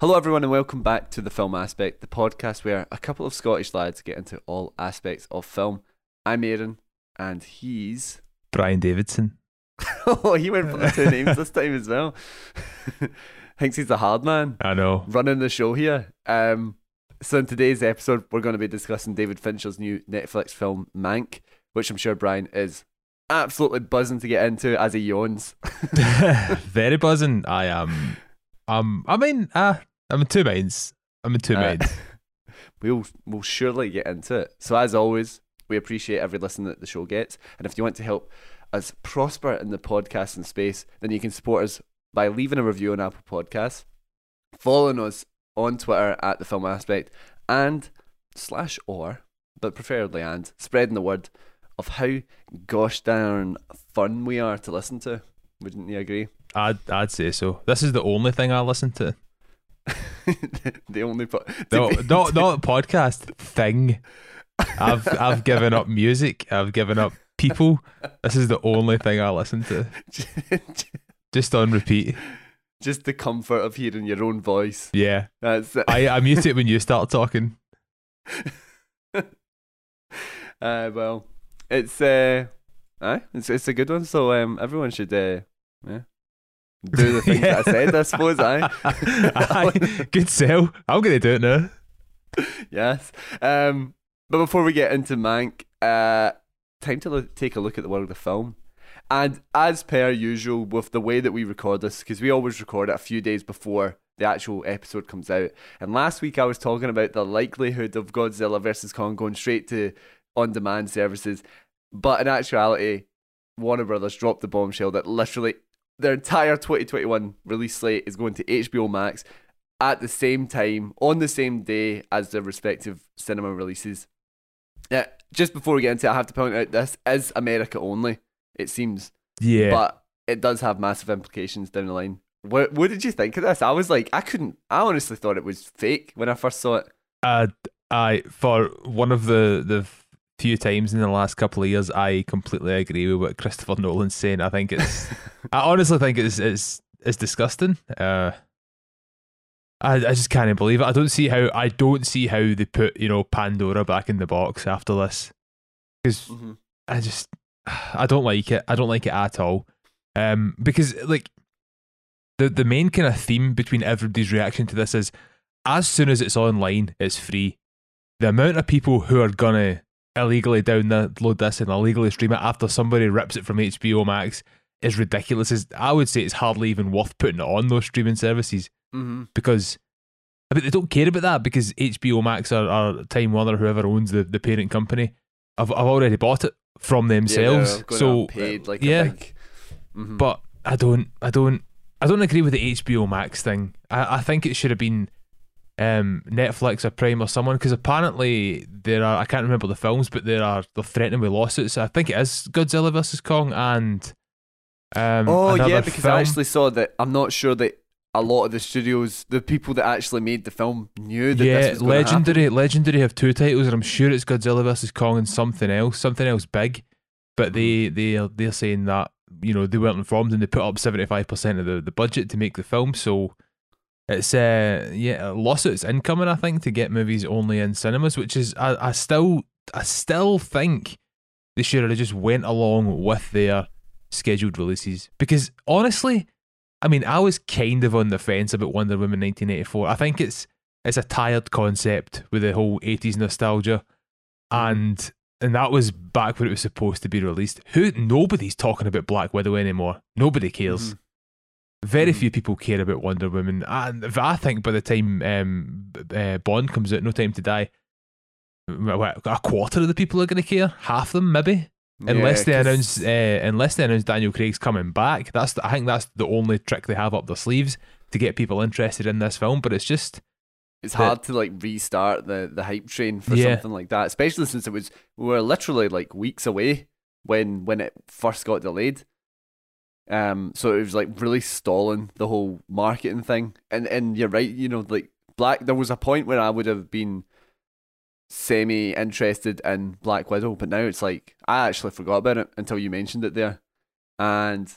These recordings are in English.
Hello, everyone, and welcome back to the Film Aspect, the podcast where a couple of Scottish lads get into all aspects of film. I'm Aaron, and he's. Bryan Davidson. oh, he went for the two names this time as well. Thinks he's the hard man. I know. Running the show here. Um, so, in today's episode, we're going to be discussing David Fincher's new Netflix film, Mank, which I'm sure Bryan is absolutely buzzing to get into as he yawns. Very buzzing. I am. Um, I mean, uh, I'm in two minds. I'm in two Uh, minds. we'll we'll surely get into it. So as always, we appreciate every listen that the show gets. And if you want to help us prosper in the podcasting space, then you can support us by leaving a review on Apple Podcasts, following us on Twitter at the Film Aspect, and slash or, but preferably and spreading the word of how gosh darn fun we are to listen to. Wouldn't you agree? I'd I'd say so. This is the only thing I listen to. the only po- No, not not podcast thing. I've I've given up music. I've given up people. This is the only thing I listen to. Just on repeat. just the comfort of hearing your own voice. Yeah. That's it. I I'm used to it when you start talking. uh, well, it's uh, aye, it's it's a good one. So um, everyone should uh, yeah, do the things that I said. I suppose. Aye. Good sell. I'm gonna do it now. yes. Um, but before we get into Mank, uh, time to look, take a look at the world of the film. And as per usual, with the way that we record this, because we always record it a few days before the actual episode comes out. And last week I was talking about the likelihood of Godzilla vs. Kong going straight to on demand services. But in actuality, Warner Brothers dropped the bombshell that literally their entire 2021 release slate is going to HBO Max at the same time, on the same day as their respective cinema releases. Yeah, just before we get into it, I have to point out this is America only, it seems, Yeah. but it does have massive implications down the line. What, what did you think of this? I was like, I couldn't, I honestly thought it was fake when I first saw it. Uh, I for one of the the few times in the last couple of years, I completely agree with what Christopher Nolan's saying. I think it's, I honestly think it's it's it's disgusting. Uh, I I just can't believe it. I don't see how I don't see how they put you know Pandora back in the box after this because hmm I just I don't like it. I don't like it at all. Um, because like the the main kind of theme between everybody's reaction to this is as soon as it's online, it's free. The amount of people who are gonna illegally download this and illegally stream it after somebody rips it from HBO Max is ridiculous. Is I would say it's hardly even worth putting it on those streaming services hmm because I mean they don't care about that because HBO Max or, or Time Warner, whoever owns the, the parent company, I've I've already bought it from themselves. so paid like yeah, a big, Mhm. but I don't, I don't, I don't agree with the HBO Max thing. I, I think it should have been um, Netflix or Prime or someone because apparently there are. I can't remember the films, but there are they're threatening with lawsuits. I think it is Godzilla versus Kong and. Um, oh yeah, because film. I actually saw that. I'm not sure that a lot of the studios, the people that actually made the film, knew that yeah, this was gonna happen. legendary. Legendary have two titles, and I'm sure it's Godzilla versus Kong and something else, something else big. But they they are they're saying that you know they weren't informed and they put up seventy five percent of the, the budget to make the film. So it's uh yeah lawsuits incoming. I think to get movies only in cinemas, which is I, I still I still think they should have just went along with their scheduled releases because honestly, I mean I was kind of on the fence about Wonder Woman nineteen eighty four. I think it's it's a tired concept with the whole 80s nostalgia and and that was back when it was supposed to be released who nobody's talking about black widow anymore nobody cares Mhm. Very Mhm. few people care about wonder woman and i think by the time um, uh, bond comes out no time to die a quarter of the people are going to care half of them maybe unless they announce uh, unless they announce daniel craig's coming back that's the, i think that's the only trick they have up their sleeves to get people interested in this film but it's just it's that- hard to like restart the the hype train for Yeah. something like that, especially since it was we were literally like weeks away when when it first got delayed. Um, so it was like really stalling the whole marketing thing. And and you're right, you know, like Black. There was a point where I would have been semi interested in Black Widow, but now it's like I actually forgot about it until you mentioned it there, and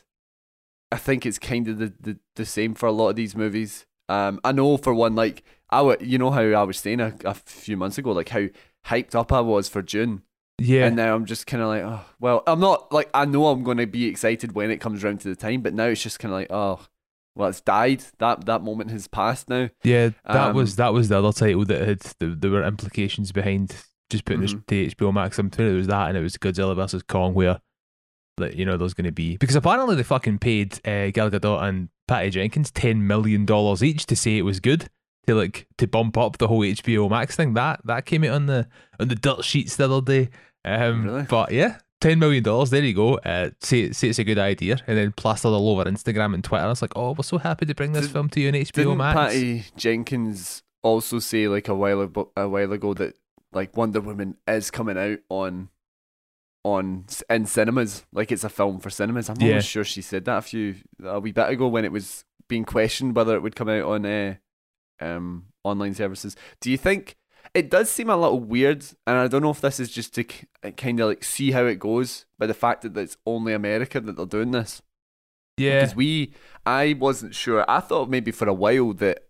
I think it's kind of the the, the same for a lot of these movies. Um, I know for one, like I, w- you know how I was saying a, a few months ago, like how hyped up I was for June, Yeah, and now I'm just kind of like, oh, well, I'm not like I know I'm going to be excited when it comes around to the time, but now it's just kind of like, oh, well, it's died. That that moment has passed now. yeah. That Um, was that was the other title that had the, there were implications behind just putting Mhm. this to HBO Max. I'm fair it was that, and it was Godzilla versus Kong, where like you know there's going to be because apparently they fucking paid uh, Gal Gadot and Patty Jenkins ten million dollars each to say it was good to like to bump up the whole HBO Max thing. That that came out on the on the dirt sheets the other day. Um, Really? But yeah, ten million dollars. There you go. Uh, say say it's a good idea, and then plastered all over Instagram and Twitter. It's like, oh, we're so happy to bring this Did- film to you on HBO Didn't Max. Patty Jenkins also say like a while ago, a while ago that like Wonder Woman is coming out on on in cinemas, like it's a film for cinemas. I'm Yeah. almost sure she said that a few a wee bit ago when it was being questioned whether it would come out on uh, um online services. Do you think it does seem a little weird, and I don't know if this is just to kind of like see how it goes by the fact that it's only America that they're doing this. yeah, Because we, I wasn't sure. I thought maybe for a while that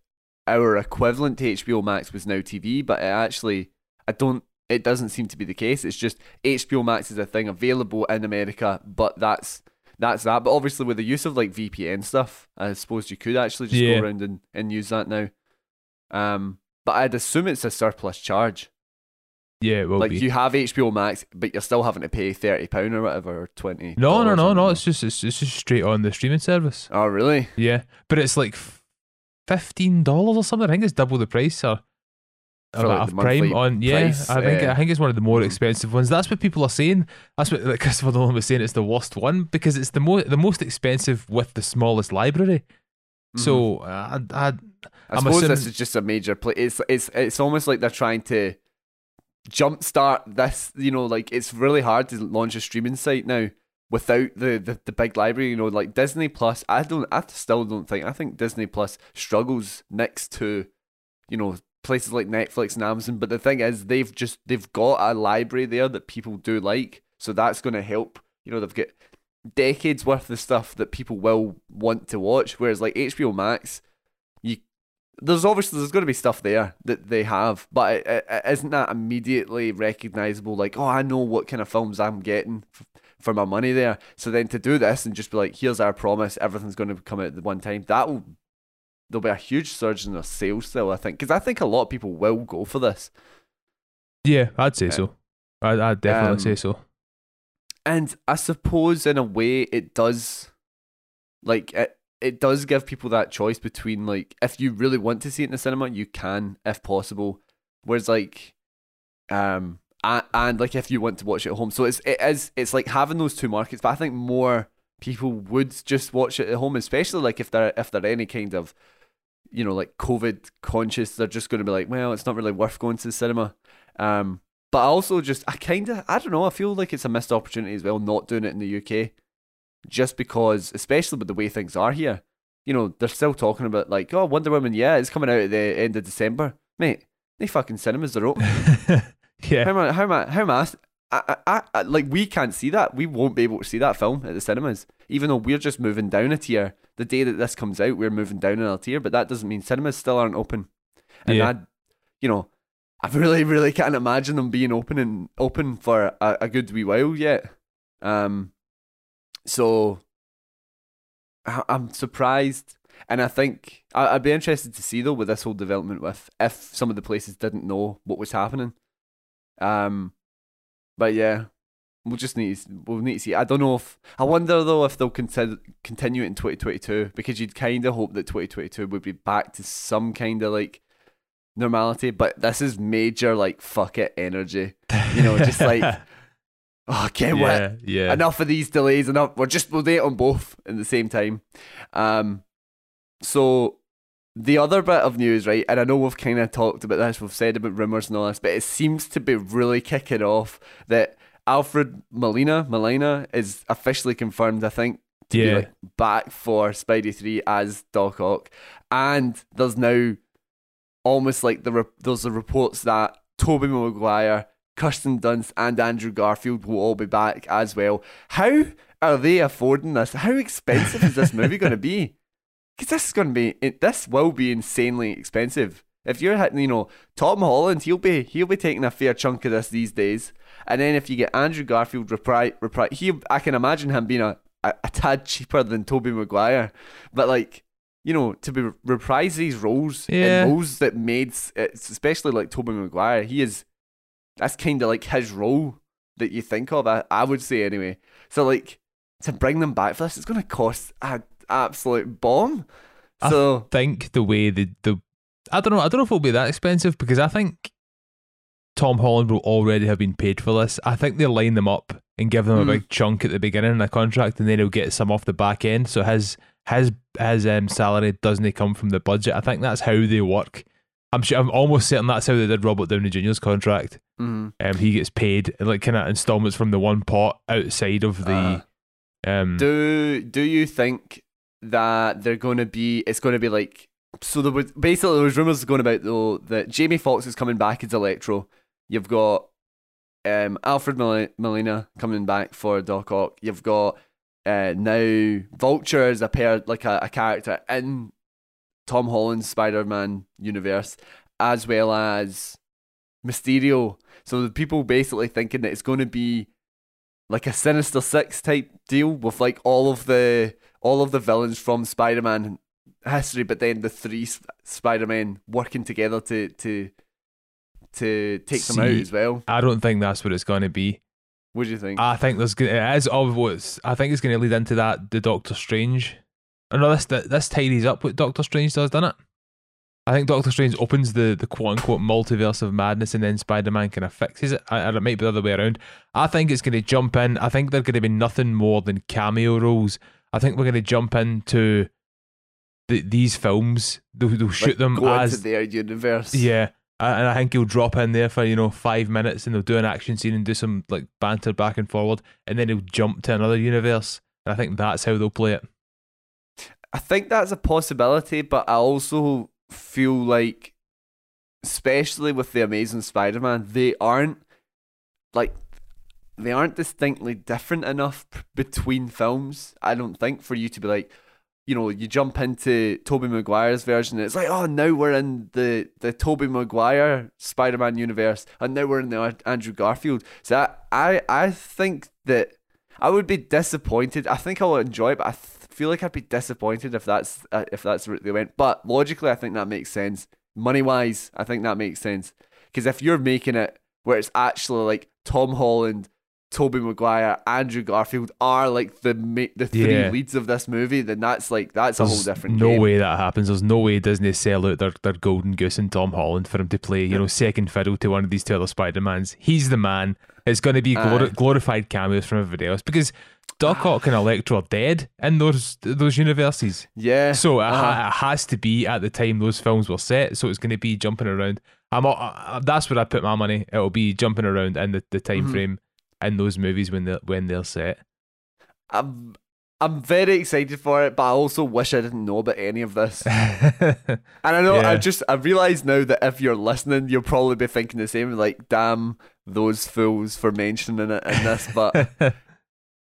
our equivalent to HBO Max was Now TV, but it actually, I don't. It doesn't seem to be the case. It's just HBO Max is a thing available in America, but that's that's that. But obviously, with the use of like VPN stuff, I suppose you could actually just Yeah. go around and, and use that now. Um, but I'd assume it's a surplus charge. yeah. It will like be. you have HBO Max, but you're still having to pay thirty pound or whatever, or twenty. no, no, no, no. It's just it's, it's just straight on the streaming service. Oh, really? Yeah, but it's like fifteen dollars or something. I think it's double the price or. or like, the Prime on yeah, price, I think uh, I think it's one of the more mm. expensive ones. That's what people are saying. That's what like Christopher Nolan was saying. It's the worst one because it's the most the most expensive with the smallest library. So uh, I, I I I'm suppose this is just a major play. It's it's it's almost like they're trying to jumpstart this. You know, like it's really hard to launch a streaming site now without the, the the big library. You know, like Disney Plus. I don't. I still don't think. I think Disney Plus struggles next to, you know, places like Netflix and Amazon. But the thing is, they've just they've got a library there that people do like. So that's going to help. You know, they've got decades worth of stuff that people will want to watch. Whereas like HBO Max, there's obviously there's going to be stuff there that they have, but it, it, it isn't that immediately recognizable. Like, oh, I know what kind of films I'm getting f- for my money there. So then to do this and just be like, here's our promise, everything's going to come out at the one time. That will there'll be a huge surge in their sales still. I think because I think a lot of people will go for this. yeah, I'd say Yeah. so. I'd, I'd definitely Um, say so. And I suppose in a way it does like it it does give people that choice between like if you really want to see it in the cinema, you can if possible. Whereas like um and, and like if you want to watch it at home. So it's it is it's like having those two markets, but I think more people would just watch it at home, especially like if they're if they're any kind of you know, like COVID conscious, they're just gonna be like, Well, it's not really worth going to the cinema. Um but I also just I kinda I don't know, I feel like it's a missed opportunity as well not doing it in the UK. Just because especially with the way things are here. You know, they're still talking about like, oh Wonder Woman, yeah, it's coming out at the end of December. Mate, they fucking cinemas are open. How yeah, am I how am I how am I, I, I, I like we can't see that. We won't be able to see that film at the cinemas. Even though we're just moving down a tier. The day that this comes out, we're moving down another tier, but that doesn't mean cinemas still aren't open. And Yeah. I you know, I really, really can't imagine them being open and open for a, a good wee while yet. Um, so I, I'm surprised, and I think I, I'd be interested to see though with this whole development with if some of the places didn't know what was happening. Um, but yeah, we'll just need to, we'll need to see. I don't know if I wonder though if they'll consider, continue it in 2022 because you'd kind of hope that 2022 would be back to some kind of like normality. But this is major like fuck it energy. You know, just like oh, can't wait yeah, yeah. enough of these delays enough we're just we'll do it on both at the same time um so the other bit of news right and i know we've kind of talked about this we've said about rumors and all this but it seems to be really kicking off that alfred molina molina is officially confirmed i think to be Yeah. like back for spidey 3 as doc ock and there's now almost like the re- there's the reports that tobey maguire Kirsten Dunst and Andrew Garfield will all be back as well. How are they affording this? How expensive is this movie going to be? because this is going to be it- this will be insanely expensive. If you're hitting, you know, Tom Holland, he'll be he'll be taking a fair chunk of this these days. And then if you get Andrew Garfield, repri repri he I can imagine him being a, a, a tad cheaper than Tobey Maguire, but like. You know, to be reprise these roles Yeah. roles that made, especially like Tobey Maguire, he is. That's kind of like his role that you think of. I, I would say anyway. So like to bring them back for this, it's going to cost an absolute bomb. I So think the way the the I don't know I don't know if it'll be that expensive because I think Tom Holland will already have been paid for this. I think they'll line them up and give them Mm. a big chunk at the beginning of the contract, and then he'll get some off the back end. So his his his um, salary doesn't come from the budget. I think that's how they work. I'm sure. I'm almost certain that's how they did Robert Downey Jr.'s contract. mhm. Um, he gets paid like kind of installments from the one pot outside of the. um, do do you think that they're going to be? It's going to be like so. There was basically there was rumors going about though that Jamie Foxx is coming back as Electro. You've got um, Alfred Mol- Molina coming back for Doc Ock. You've got uh, now Vulture as a pair like a, a character in Tom Holland's Spider Man universe, as well as Mysterio. So the people basically thinking that it's going to be like a Sinister Six type deal with like all of the all of the villains from Spider Man history, but then the three Sp- Spider Men working together to to to take them out as well. I don't think that's what it's going to be. What do you think? I think there's it is what's I think it's going to lead into that the Doctor Strange. Oh, I know this this tidies up what Doctor Strange does, doesn't it? I think Doctor Strange opens the the quote unquote multiverse of madness, and then Spider Man kind of fixes it. And it might be the other way around. I think it's going to jump in. I think they're going to be nothing more than cameo roles. I think we're going to jump into the, these films. They'll, they'll shoot Like, them go as into their universe. yeah, and I think he'll drop in there for you know five minutes, and they'll do an action scene and do some like banter back and forward, and then he'll jump to another universe. And I think that's how they'll play it. I think that's a possibility, but I also feel like, especially with the Amazing Spider-Man, they aren't like they aren't distinctly different enough p- between films. I don't think for you to be like, you know, you jump into Tobey Maguire's version, it's like, oh, now we're in the the Tobey Maguire Spider-Man universe, and now we're in the An- Andrew Garfield. So I I, I think that. I would be disappointed. I think I'll enjoy it, but I th- feel like I'd be disappointed if that's uh, if that's the route they went. But logically, I think that makes sense. Money wise, I think that makes sense. Because if you're making it where it's actually like Tom Holland, Tobey Maguire, Andrew Garfield are like the ma- the three Yeah. leads of this movie, then that's like that's a whole different no game. way that happens. There's no way Disney sell out their, their golden goose and Tom Holland for him to play, you know, second fiddle to one of these two other Spider Mans. He's the man. It's going to be glori- Aye. glorified cameos from everybody else because Doc Ock and Electro are dead in those those universes. Yeah. So it, uh-huh. ha- it has to be at the time those films were set. So it's going to be jumping around. I'm uh, that's where I put my money. It'll be jumping around in the, the time Mhm. frame in those movies when they when they're set. I'm I'm very excited for it, but I also wish I didn't know about any of this. And I know I just I realize now that if you're listening, you'll probably be thinking the same. Like, damn those fools for mentioning it in this. But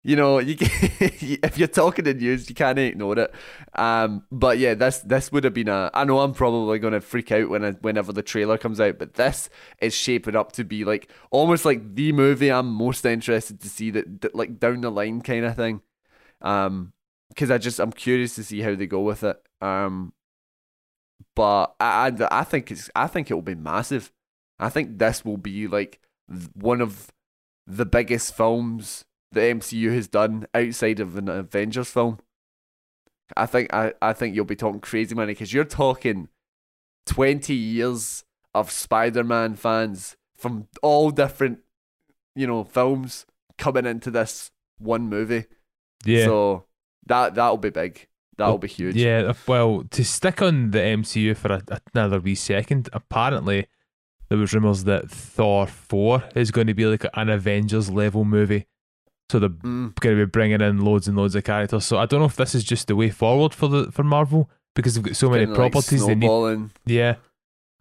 you know, you if you're talking in news, you can't ignore it. Um, but yeah, this this would have been a. I know I'm probably going to freak out when I, whenever the trailer comes out, but this is shaping up to be like almost like the movie I'm most interested to see that, that like down the line kind of thing. Um, because I just I'm curious to see how they go with it. Um, but I, I I think it's I think it will be massive. I think this will be like one of the biggest films the MCU has done outside of an Avengers film. I think I, I think you'll be talking crazy money because you're talking twenty years of Spider-Man fans from all different, you know, films coming into this one movie. yeah. So that that'll be big. That'll be huge. Yeah, well, to stick on the MCU for a, another wee second, apparently there was rumours that Thor 4 is going to be like an Avengers level movie. So they're Mm. going to be bringing in loads and loads of characters. So I don't know if this is just the way forward for the for Marvel because they've got so many Kinda like properties they need. Yeah,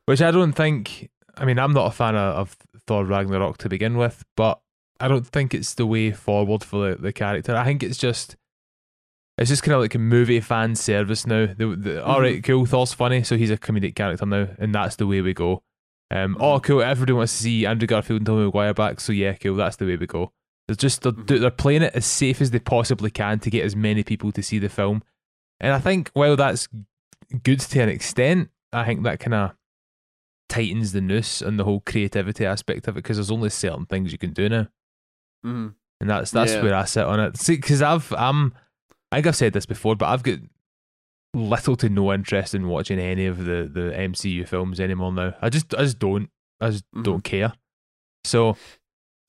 which I don't think. I mean, I'm not a fan of, of Thor Ragnarok to begin with, but I don't think it's the way forward for the, the character. I think it's just It's just kind of like a movie fan service now. The, the, All right, cool. Thor's funny, so he's a comedic character now, and that's the way we go. Um, oh, cool. Everybody wants to see Andrew Garfield and Tommy Maguire back, so yeah, cool. That's the way we go. They're just they're, Mhm. they're playing it as safe as they possibly can to get as many people to see the film, and I think while that's good to an extent, I think that kind of tightens the noose on the whole creativity aspect of it because there's only certain things you can do now, Mhm. and that's that's Yeah. where I sit on it. See, because I've I'm I think I've said this before, but I've got little to no interest in watching any of the the MCU films anymore now. I just I just don't I just Mhm. don't care. So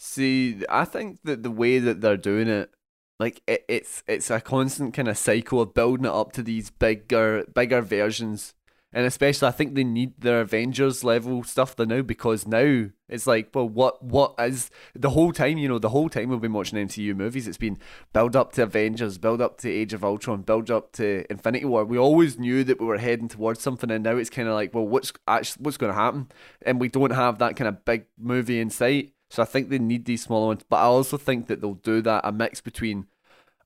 See, I think that the way that they're doing it, like it, it's it's a constant kind of cycle of building it up to these bigger bigger versions, and especially I think they need their Avengers level stuff there now because now it's like, well, what what is the whole time? You know, the whole time we've been watching MCU movies, it's been build up to Avengers, build up to Age of Ultron, build up to Infinity War. We always knew that we were heading towards something, and now it's kind of like, well, what's actually what's going to happen? And we don't have that kind of big movie in sight. So I think they need these smaller ones, but I also think that they'll do that a mix between,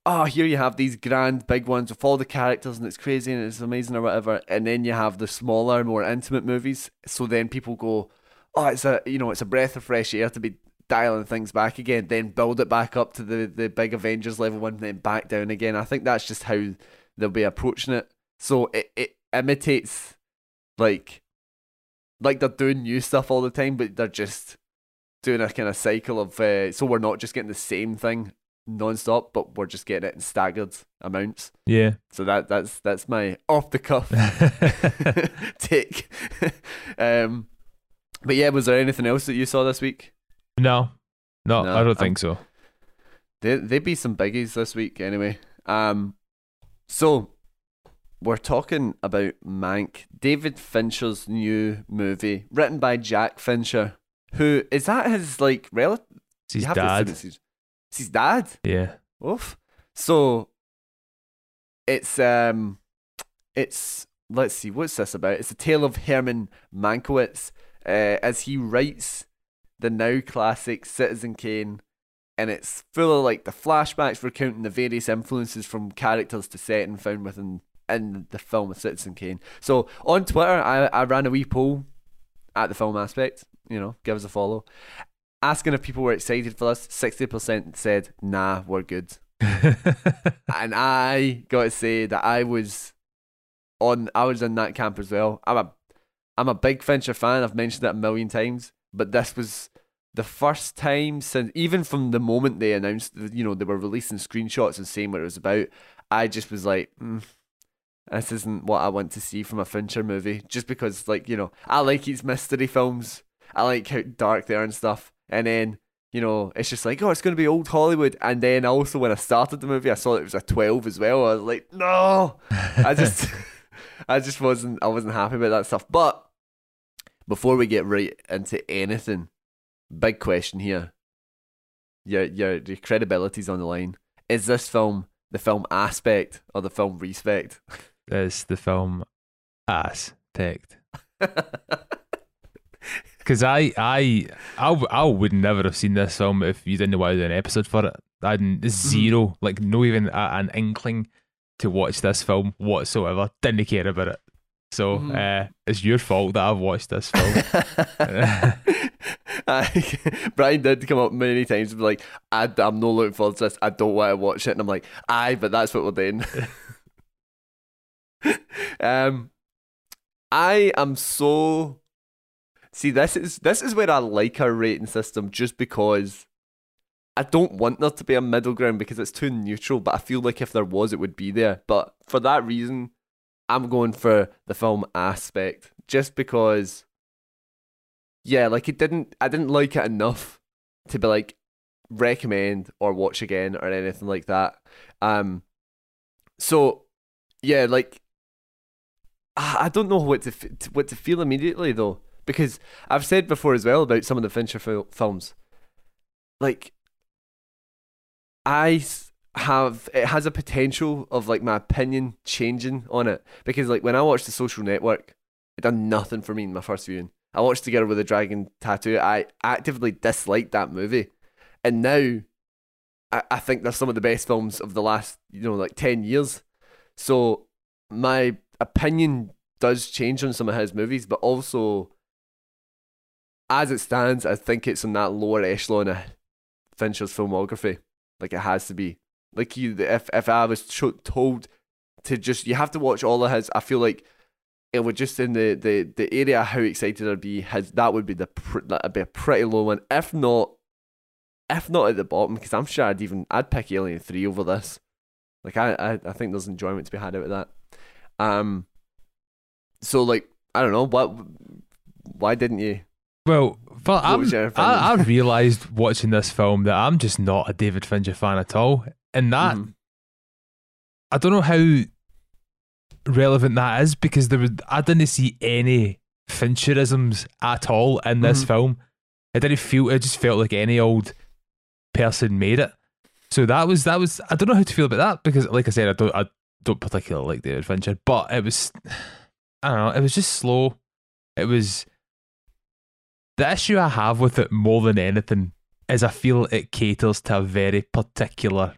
oh, here you have these grand big ones with all the characters and it's crazy and it's amazing or whatever, and then you have the smaller, more intimate movies. So then people go, oh, it's a you know it's a breath of fresh air to be dialing things back again, then build it back up to the the big Avengers level one, then back down again. I think that's just how they'll be approaching it. So it it imitates like like they're doing new stuff all the time, but they're just doing a kind of cycle of uh, so we're not just getting the same thing non-stop but we're just getting it in staggered amounts yeah. so that that's that's my off the cuff take um but yeah was there anything else that you saw this week no, no, No, I don't I'm- think so. There they be some biggies this week anyway. Um so we're talking about Mank, David Fincher's new movie, written by Jack Fincher. Who is that his like relative? It's his dad. It's his, it's his dad. Yeah. Oof. So it's um it's let's see, what's this about? It's a tale of Herman Mankiewicz uh, as he writes the now classic Citizen Kane and it's full of like the flashbacks recounting the various influences from characters to setting found within in the film of Citizen Kane. So on Twitter I, I ran a wee poll at the film aspect, you know, give us a follow. Asking if people were excited for this, sixty percent said, nah, we're good and I got to say that I was on I was in that camp as well. I'm a I'm a big Fincher fan. I've mentioned it a million times, but this was the first time since even from the moment they announced that, you know they were releasing screenshots and saying what it was about. I just was like, mm, this isn't what I want to see from a Fincher movie. Just because like you know I like his mystery films. I like how dark they are and stuff. And then you know, it's just like, oh, it's going to be old Hollywood. And then also when I started the movie, I saw it was a 12 as well. I was like, no, I just, I just wasn't, I wasn't happy about that stuff. But before we get right into anything, big question here. Your, your, your credibility's on the line. Is this film the film aspect or the film respect? is the film ass pecked. Because I, I, I, I would never have seen this film if you didn't do an episode for it. I had Mm-hmm. 0 like no even a, an inkling to watch this film whatsoever. Didn't care about it. So Mhm. uh, it's your fault that I've watched this film. I, Bryan did come up many times and be like, I, I'm not looking forward to this. I don't want to watch it. And I'm like, aye, but that's what we're doing. um, I am so. See, this is this is where I like our rating system, just because I don't want there to be a middle ground because it's too neutral. But I feel like if there was, it would be there. But for that reason, I'm going for the film aspect, just because. Yeah, like it didn't. I didn't like it enough to be like recommend or watch again or anything like that. Um, so yeah, like I don't know what to- what to feel immediately though, because I've said before as well about some of the Fincher fil- films. Like, I have it has a potential of like my opinion changing on it because like when I watched The Social Network, it done nothing for me in my first viewing. I watched The Girl with a Dragon Tattoo. I actively disliked that movie, and now I, I think they're some of the best films of the last you know like ten years. So my opinion does change on some of his movies, but also as it stands, I think it's in that lower echelon of Fincher's filmography. Like it has to be. Like you, if if I was told to just, you have to watch all of his. I feel like it would just in the the the area how excited I'd be. His that would be the that'd be a pretty low one. If not, if not at the bottom, because I'm sure I'd even I'd pick Alien Three over this. Like I, I I think there's enjoyment to be had out of that. Um. So like I don't know what. Why didn't you well, I, I realised watching this film that I'm just not a David Fincher fan at all, and that mm-hmm. I don't know how relevant that is because there was I didn't see any Fincherisms at all in this mm-hmm. film. It didn't feel it just felt like any old person made it. So that was that was I don't know how to feel about that because like I said I don't I don't particularly like David Fincher, but it was I don't know it was just slow. It was the issue I have with it more than anything is I feel it caters to a very particular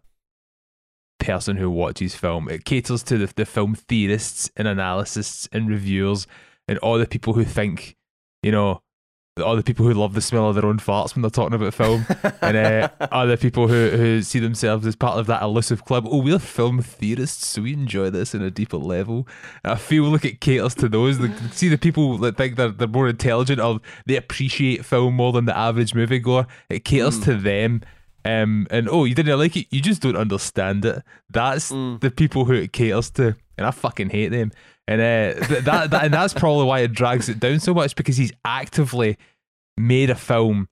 person who watches film. It caters to the, the film theorists and analysts and reviewers and all the people who think, you know, the people who love the smell of their own farts when they're talking about film, and uh, other people who, who see themselves as part of that elusive club. Oh, we're film theorists, so we enjoy this in a deeper level. I feel like it caters to those. Like, see the people that think they're they're more intelligent or they appreciate film more than the average moviegoer. It caters mm. to them. Um, and oh, you didn't like it, you just don't understand it. That's mm. the people who it caters to, and I fucking hate them. And uh, that, that and that's probably why it drags it down so much because he's actively made a film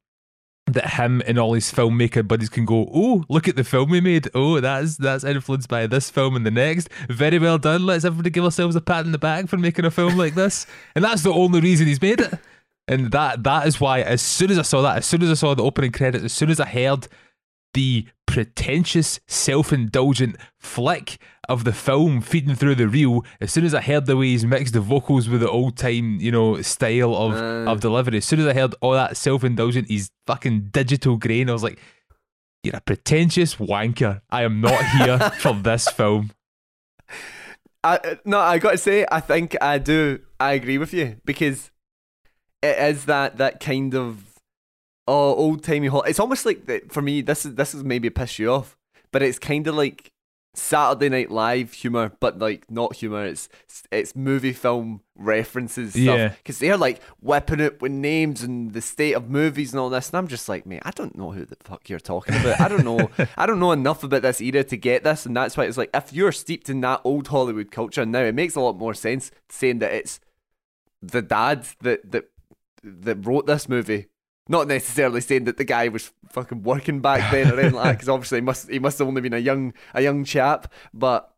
that him and all his filmmaker buddies can go, oh, look at the film we made. Oh, that's that's influenced by this film and the next. Very well done. Let's everybody give ourselves a pat in the back for making a film like this. And that's the only reason he's made it. And that that is why, as soon as I saw that, as soon as I saw the opening credits, as soon as I heard the pretentious, self indulgent flick of the film feeding through the reel, as soon as I heard the way he's mixed the vocals with the old time, you know, style of, uh. of delivery, as soon as I heard all that self indulgent, he's fucking digital grain, I was like, you're a pretentious wanker. I am not here for this film. I, no, I got to say, I think I do. I agree with you because it is that that kind of oh old timey. It's almost like that for me. This is this is maybe piss you off, but it's kind of like Saturday Night Live humor, but like not humor. It's it's movie film references. Stuff. Yeah, because they're like whipping it with names and the state of movies and all this, and I'm just like, mate, I don't know who the fuck you're talking about. I don't know. I don't know enough about this era to get this, and that's why it's like if you're steeped in that old Hollywood culture now, it makes a lot more sense saying that it's the dad that that that wrote this movie not necessarily saying that the guy was fucking working back then or anything like that, because obviously he must he must have only been a young a young chap. But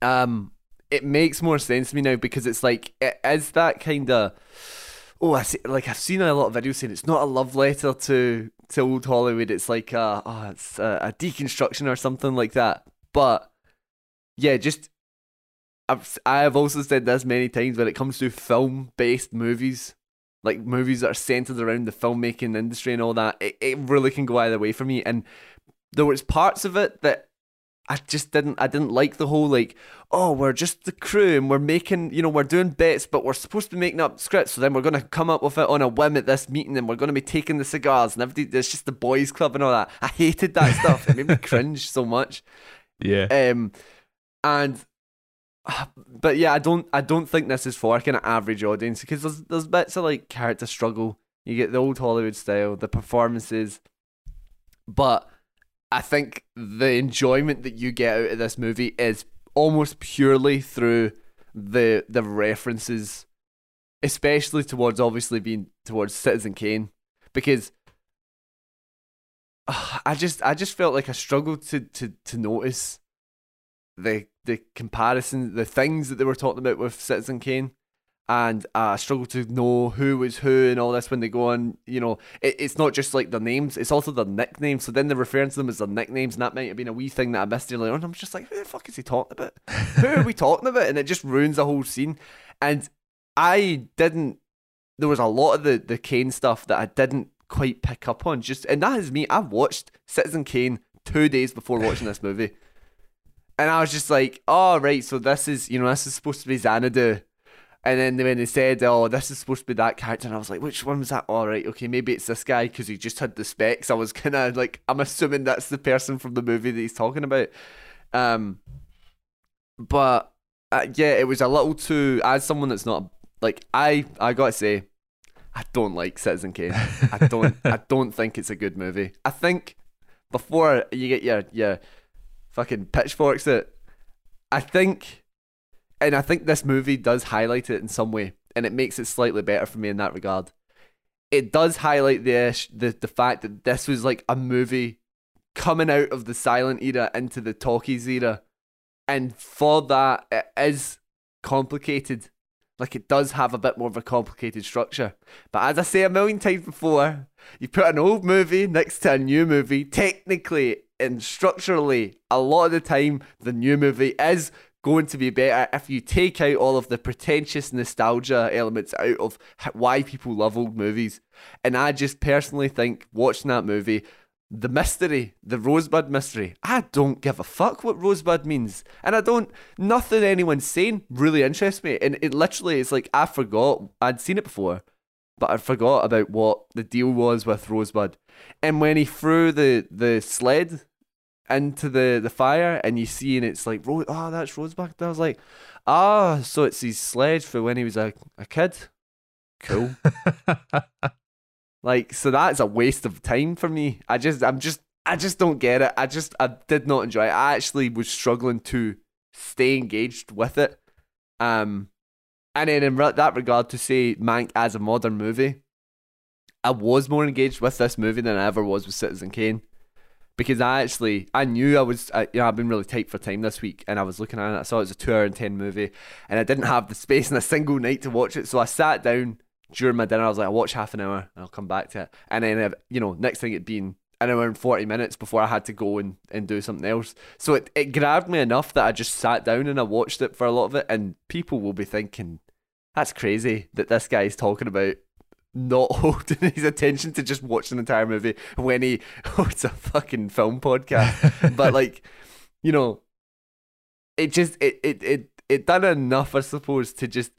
um, it makes more sense to me now because it's like it is that kind of oh I see like I've seen a lot of videos saying it's not a love letter to to old Hollywood. It's like a oh it's a, a deconstruction or something like that. But yeah, just I've I have also said this many times when it comes to film based movies like movies that are centered around the filmmaking industry and all that, it, it really can go either way for me. And there was parts of it that I just didn't I didn't like the whole like oh we're just the crew and we're making you know we're doing bits but we're supposed to be making up scripts so then we're gonna come up with it on a whim at this meeting and we're gonna be taking the cigars and everybody it's just the boys club and all that. I hated that stuff. It made me cringe so much. Yeah. Um and but yeah, I don't I don't think this is for kind of average audience because there's there's bits of like character struggle. You get the old Hollywood style, the performances, but I think the enjoyment that you get out of this movie is almost purely through the the references, especially towards obviously being towards Citizen Kane, because uh, I just I just felt like I struggled to to to notice the the comparison, the things that they were talking about with Citizen Kane, and uh, I struggle to know who was who and all this when they go on. You know, it, it's not just like their names; it's also their nicknames. So then they're referring to them as their nicknames, and that might have been a wee thing that I missed earlier on. I'm just like, who the fuck is he talking about? who are we talking about? And it just ruins the whole scene. And I didn't. There was a lot of the the Kane stuff that I didn't quite pick up on. Just and that is me. I've watched Citizen Kane two days before watching this movie, and I was just like, "Oh right, so this is you know this is supposed to be Xanadu." And then when they said, "Oh, this is supposed to be that character," and I was like, "Which one was that?" All right, okay, maybe it's this guy because he just had the specs. I was kind of like, I'm assuming that's the person from the movie that he's talking about. Um, but uh, yeah, it was a little too. As someone that's not like I, I gotta say, I don't like Citizen Kane. I don't. I don't think it's a good movie. I think before you get your your fucking pitchforks, it. I think and I think this movie does highlight it in some way, and it makes it slightly better for me in that regard. It does highlight the the the fact that this was like a movie coming out of the silent era into the talkies era, and for that it is complicated. Like it does have a bit more of a complicated structure. But as I say a million times before, you put an old movie next to a new movie, technically and structurally, a lot of the time the new movie is going to be better if you take out all of the pretentious nostalgia elements out of why people love old movies. And I just personally think watching that movie, the mystery, the Rosebud mystery, I don't give a fuck what Rosebud means. And I don't, nothing anyone's saying really interests me. And it literally is like, I forgot, I'd seen it before, but I forgot about what the deal was with Rosebud. And when he threw the, the sled into the, the fire and you see and it's like oh that's Rosebud. I was like, ah, oh, so it's his sled for when he was a, a kid. Cool. like so that's a waste of time for me. I just I'm just I just don't get it. I just I did not enjoy it. I actually was struggling to stay engaged with it. Um and then in that regard to say Mank as a modern movie, I was more engaged with this movie than I ever was with Citizen Kane. Because I actually I knew I was I, you know I've been really tight for time this week and I was looking at it. I saw it was a two hour and ten movie and I didn't have the space in a single night to watch it. So I sat down during my dinner. I was like I'll watch half an hour and I'll come back to it. And then uh, you know next thing it'd been an hour and 40 minutes before I had to go and, and do something else. So it, it grabbed me enough that I just sat down and I watched it for a lot of it. And people will be thinking that's crazy that this guy's talking about not holding his attention to just watch an entire movie when he oh it's a fucking film podcast. But like you know it just it it it, it done enough i suppose to just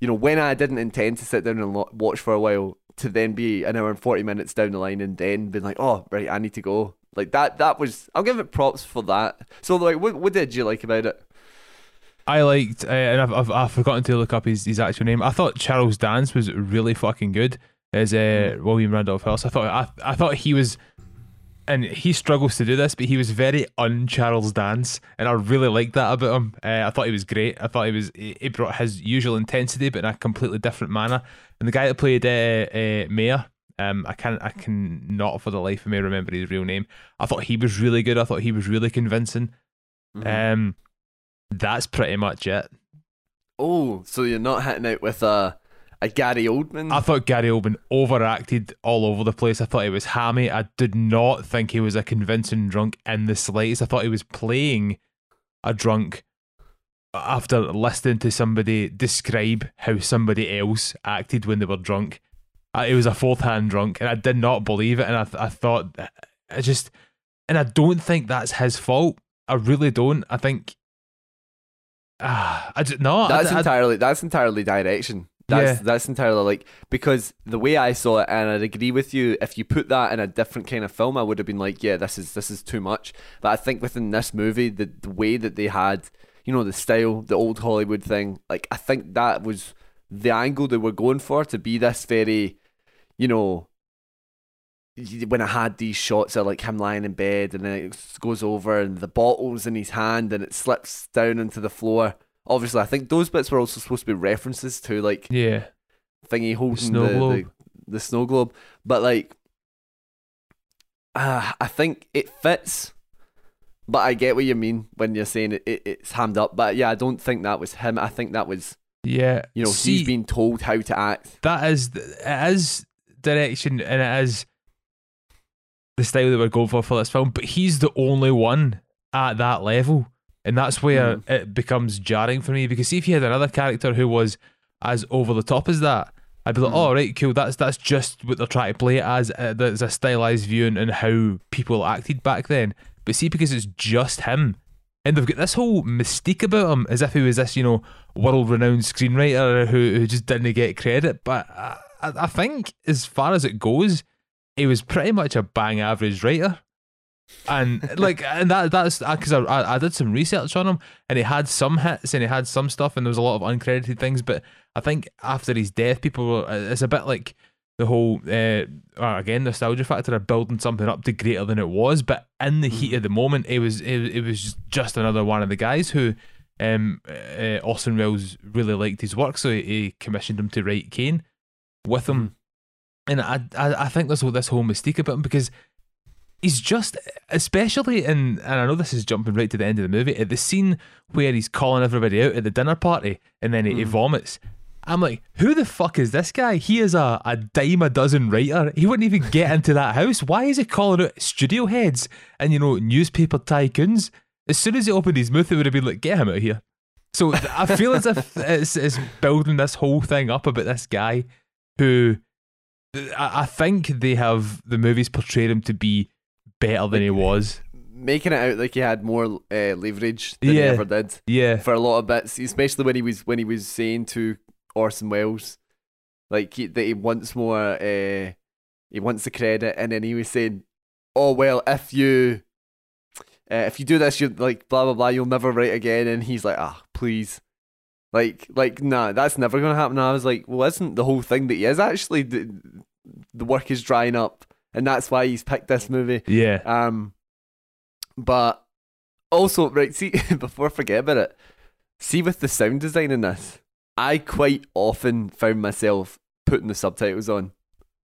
you know when i didn't intend to sit down and watch for a while to then be an hour and 40 minutes down the line and then being like oh right i need to go. Like that that was i'll give it props for that. So like what, what did you like about it I liked, uh, and I've, I've, I've forgotten to look up his, his actual name. I thought Charles Dance was really fucking good as uh, hmm. William Randolph Hearst. I thought I, I thought he was, and he struggles to do this, but he was very un Charles Dance, and I really liked that about him. Uh, I thought he was great. I thought he was he brought his usual intensity, but in a completely different manner. And the guy that played uh, uh, Mayer, um, I can't, I can not for the life of me remember his real name. I thought he was really good. I thought he was really convincing. Mm-hmm. Um, that's pretty much it. Oh, so you're not hitting out with a a Gary Oldman? I thought Gary Oldman overacted all over the place. I thought he was hammy. I did not think he was a convincing drunk in the slightest. I thought he was playing a drunk after listening to somebody describe how somebody else acted when they were drunk. Uh, it was a fourth hand drunk, and I did not believe it. And I, th- I thought, uh, I just, and I don't think that's his fault. I really don't. I think Ah, I just, no. That's I, entirely that's entirely direction. That's yeah. that's entirely like because the way I saw it, and I'd agree with you. If you put that in a different kind of film, I would have been like, yeah, this is this is too much. But I think within this movie, the the way that they had, you know, the style, the old Hollywood thing, like I think that was the angle they were going for to be this very, you know, when I had these shots of like him lying in bed and then it goes over and the bottle's in his hand and it slips down into the floor. Obviously, I think those bits were also supposed to be references to like yeah, thingy holding the, the, the, the snow globe, but like uh, I think it fits. But I get what you mean when you're saying it, it it's hammed up. But yeah, I don't think that was him. I think that was yeah. You know, See, he's been told how to act. That is it is direction and it is the style that we're going for for this film, but he's the only one at that level. And that's where mm. it becomes jarring for me because see if you had another character who was as over the top as that, I'd be like, Mhm. "Oh, right, cool. That's that's just what they're trying to play it as. Uh, there's a stylized view and, and how people acted back then. But see, because it's just him, and they've got this whole mystique about him, as if he was this, you know, world-renowned screenwriter who who just didn't get credit. But I I think, as far as it goes, he was pretty much a bang average writer. And like, and that that's because I, I I did some research on him, and he had some hits and he had some stuff, and there was a lot of uncredited things. But I think after his death, people were it's a bit like the whole uh, uh, again nostalgia factor of building something up to greater than it was. But in the heat of the moment, it was it, it was just another one of the guys who um uh, Orson Welles really liked his work, so he, he commissioned him to write Kane with him. And I, I I think there's all this whole mystique about him because he's just especially in and I know this is jumping right to the end of the movie at the scene where he's calling everybody out at the dinner party and then he, he Mhm. vomits. I'm like, who the fuck is this guy? He is a, a dime a dozen writer. He wouldn't even get into that house. Why is he calling out studio heads and you know newspaper tycoons? As soon as he opened his mouth, it would have been like, get him out of here. So I feel as if it's, it's building this whole thing up about this guy who I, think they have the movies portrayed him to be better than he was. Making it out like he had more uh, leverage than he ever did Yeah, for a lot of bits, especially when he was when he was saying to Orson Welles, like he, that he wants more, uh, he wants the credit, and then he was saying, "Oh well, if you, uh, if you do this, you're like blah blah blah, you'll never write again." And he's like, "Ah, please." Like, like, nah, that's never gonna happen. And I was like, well, isn't the whole thing that he is actually the, the work is drying up, and that's why he's picked this movie. yeah. Um, but also, right, see, before I forget about it, see with the sound design in this, I quite often found myself putting the subtitles on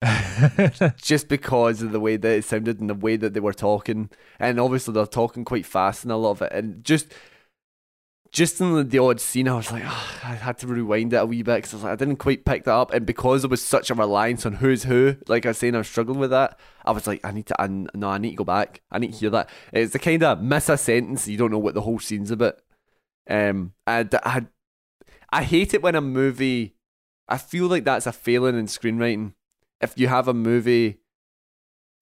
just because of the way that it sounded and the way that they were talking. And obviously, they're talking quite fast and a lot of it. And just. Just in the, the odd scene, I was like, "Ah, I had to rewind it a wee bit because I was like, I didn't quite pick that up, and because there was such a reliance on who's who, like I was saying, I was struggling with that. I was like, I need to, I, no, I need to go back. I need to hear that. It's the kind of miss a sentence, you don't know what the whole scene's about. Um, and I, I hate it when a movie. I feel like that's a failing in screenwriting. If you have a movie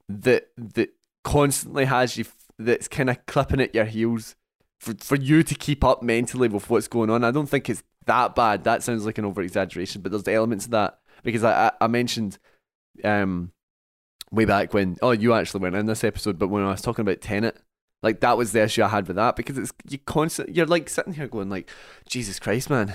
that that constantly has you, that's kind of clipping at your heels for for you to keep up mentally with what's going on. I don't think it's that bad. That sounds like an over exaggeration, but there's the elements of that because I I, I mentioned um way back when oh you actually weren't in this episode, but when I was talking about Tenet. Like that was the issue I had with that because it's you constant you're like sitting here going like Jesus Christ man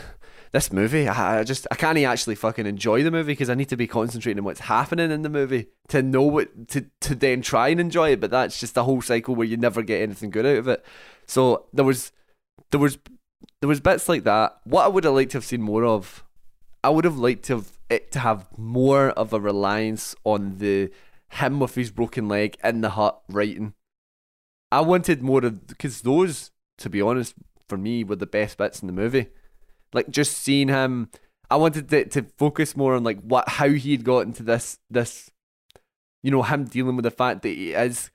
this movie I, I just I can't actually fucking enjoy the movie because I need to be concentrating on what's happening in the movie to know what to to then try and enjoy it but that's just a whole cycle where you never get anything good out of it so there was there was there was bits like that what I would have liked to have seen more of I would have liked to have it to have more of a reliance on the him with his broken leg in the hut writing I wanted more of because those, to be honest, for me were the best bits in the movie. Like just seeing him, I wanted to, to focus more on like what how he had got into this this, you know, him dealing with the fact that he is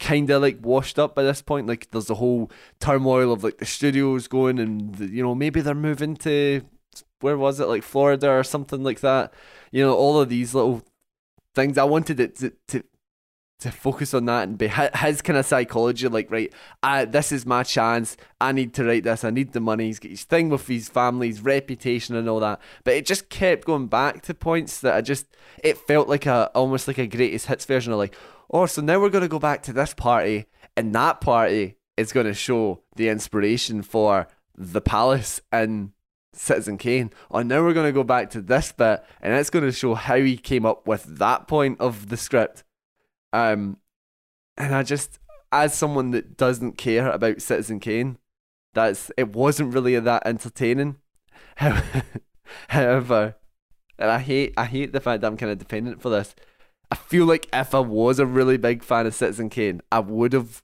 kind of like washed up by this point. Like there's the whole turmoil of like the studios going and the, you know maybe they're moving to where was it like Florida or something like that. You know all of these little things. I wanted it to to to focus on that and be his, kind of psychology like right I, this is my chance i need to write this i need the money he's got his thing with his family his reputation and all that but it just kept going back to points that i just it felt like a almost like a greatest hits version of like oh so now we're going to go back to this party and that party is going to show the inspiration for the palace and Citizen Kane. Oh, now we're going to go back to this bit, and it's going to show how he came up with that point of the script. Um, and I just, as someone that doesn't care about Citizen Kane, that's it wasn't really that entertaining. However, and I hate, I hate the fact that I'm kind of dependent for this. I feel like if I was a really big fan of Citizen Kane, I would have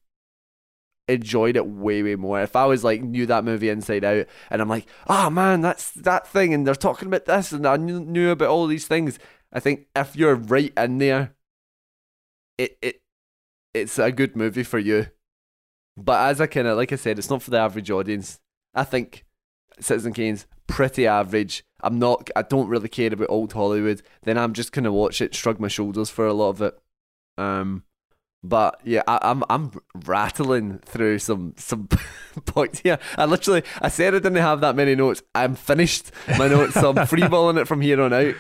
enjoyed it way way more. If I was like knew that movie inside out and I'm like oh man that's that thing and they're talking about this and I knew, knew about all these things. I think if you're right in there it it it's a good movie for you. But as I kind of like I said it's not for the average audience. I think Citizen Kane's pretty average. I'm not. I don't really care about old Hollywood. Then I'm just gonna watch it, shrug my shoulders for a lot of it. Um, but yeah, I, I'm I'm rattling through some some points here. I literally I said I didn't have that many notes. I'm finished my notes, so I'm freeballing it from here on out.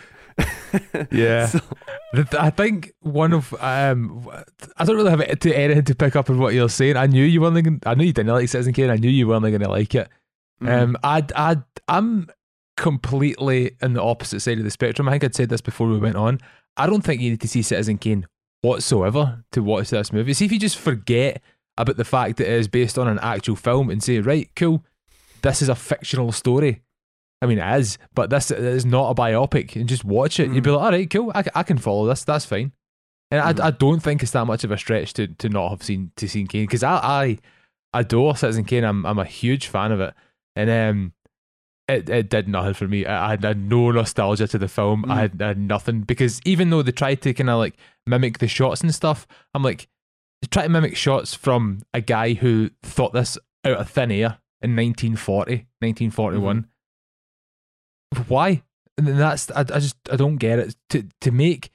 Yeah. So- I think one of um, I don't really have to anything to pick up on what you're saying. I knew you weren't. Gonna, I knew you didn't like Citizen Kane. I knew you weren't going to like it. Mhm. Um, I, I, I'm completely in the opposite side of the spectrum. I think I'd said this before we went on. I don't think you need to see Citizen Kane whatsoever to watch this movie. See if you just forget about the fact that it is based on an actual film and say, right, cool, this is a fictional story. I mean, it is, but this is not a biopic, and just watch it. You'd be like, all right, cool, I, I can follow this. That's fine. And Mhm. I, I don't think it's that much of a stretch to, to not have seen to seen Kane because I, I adore Citizen Kane. I'm I'm a huge fan of it, and um, it it did nothing for me. I, I had no nostalgia to the film. Mm. I, had, I had nothing because even though they tried to kind of like mimic the shots and stuff, I'm like they try to mimic shots from a guy who thought this out of thin air in 1940, 1941. Why? And that's I, I just I don't get it. To to make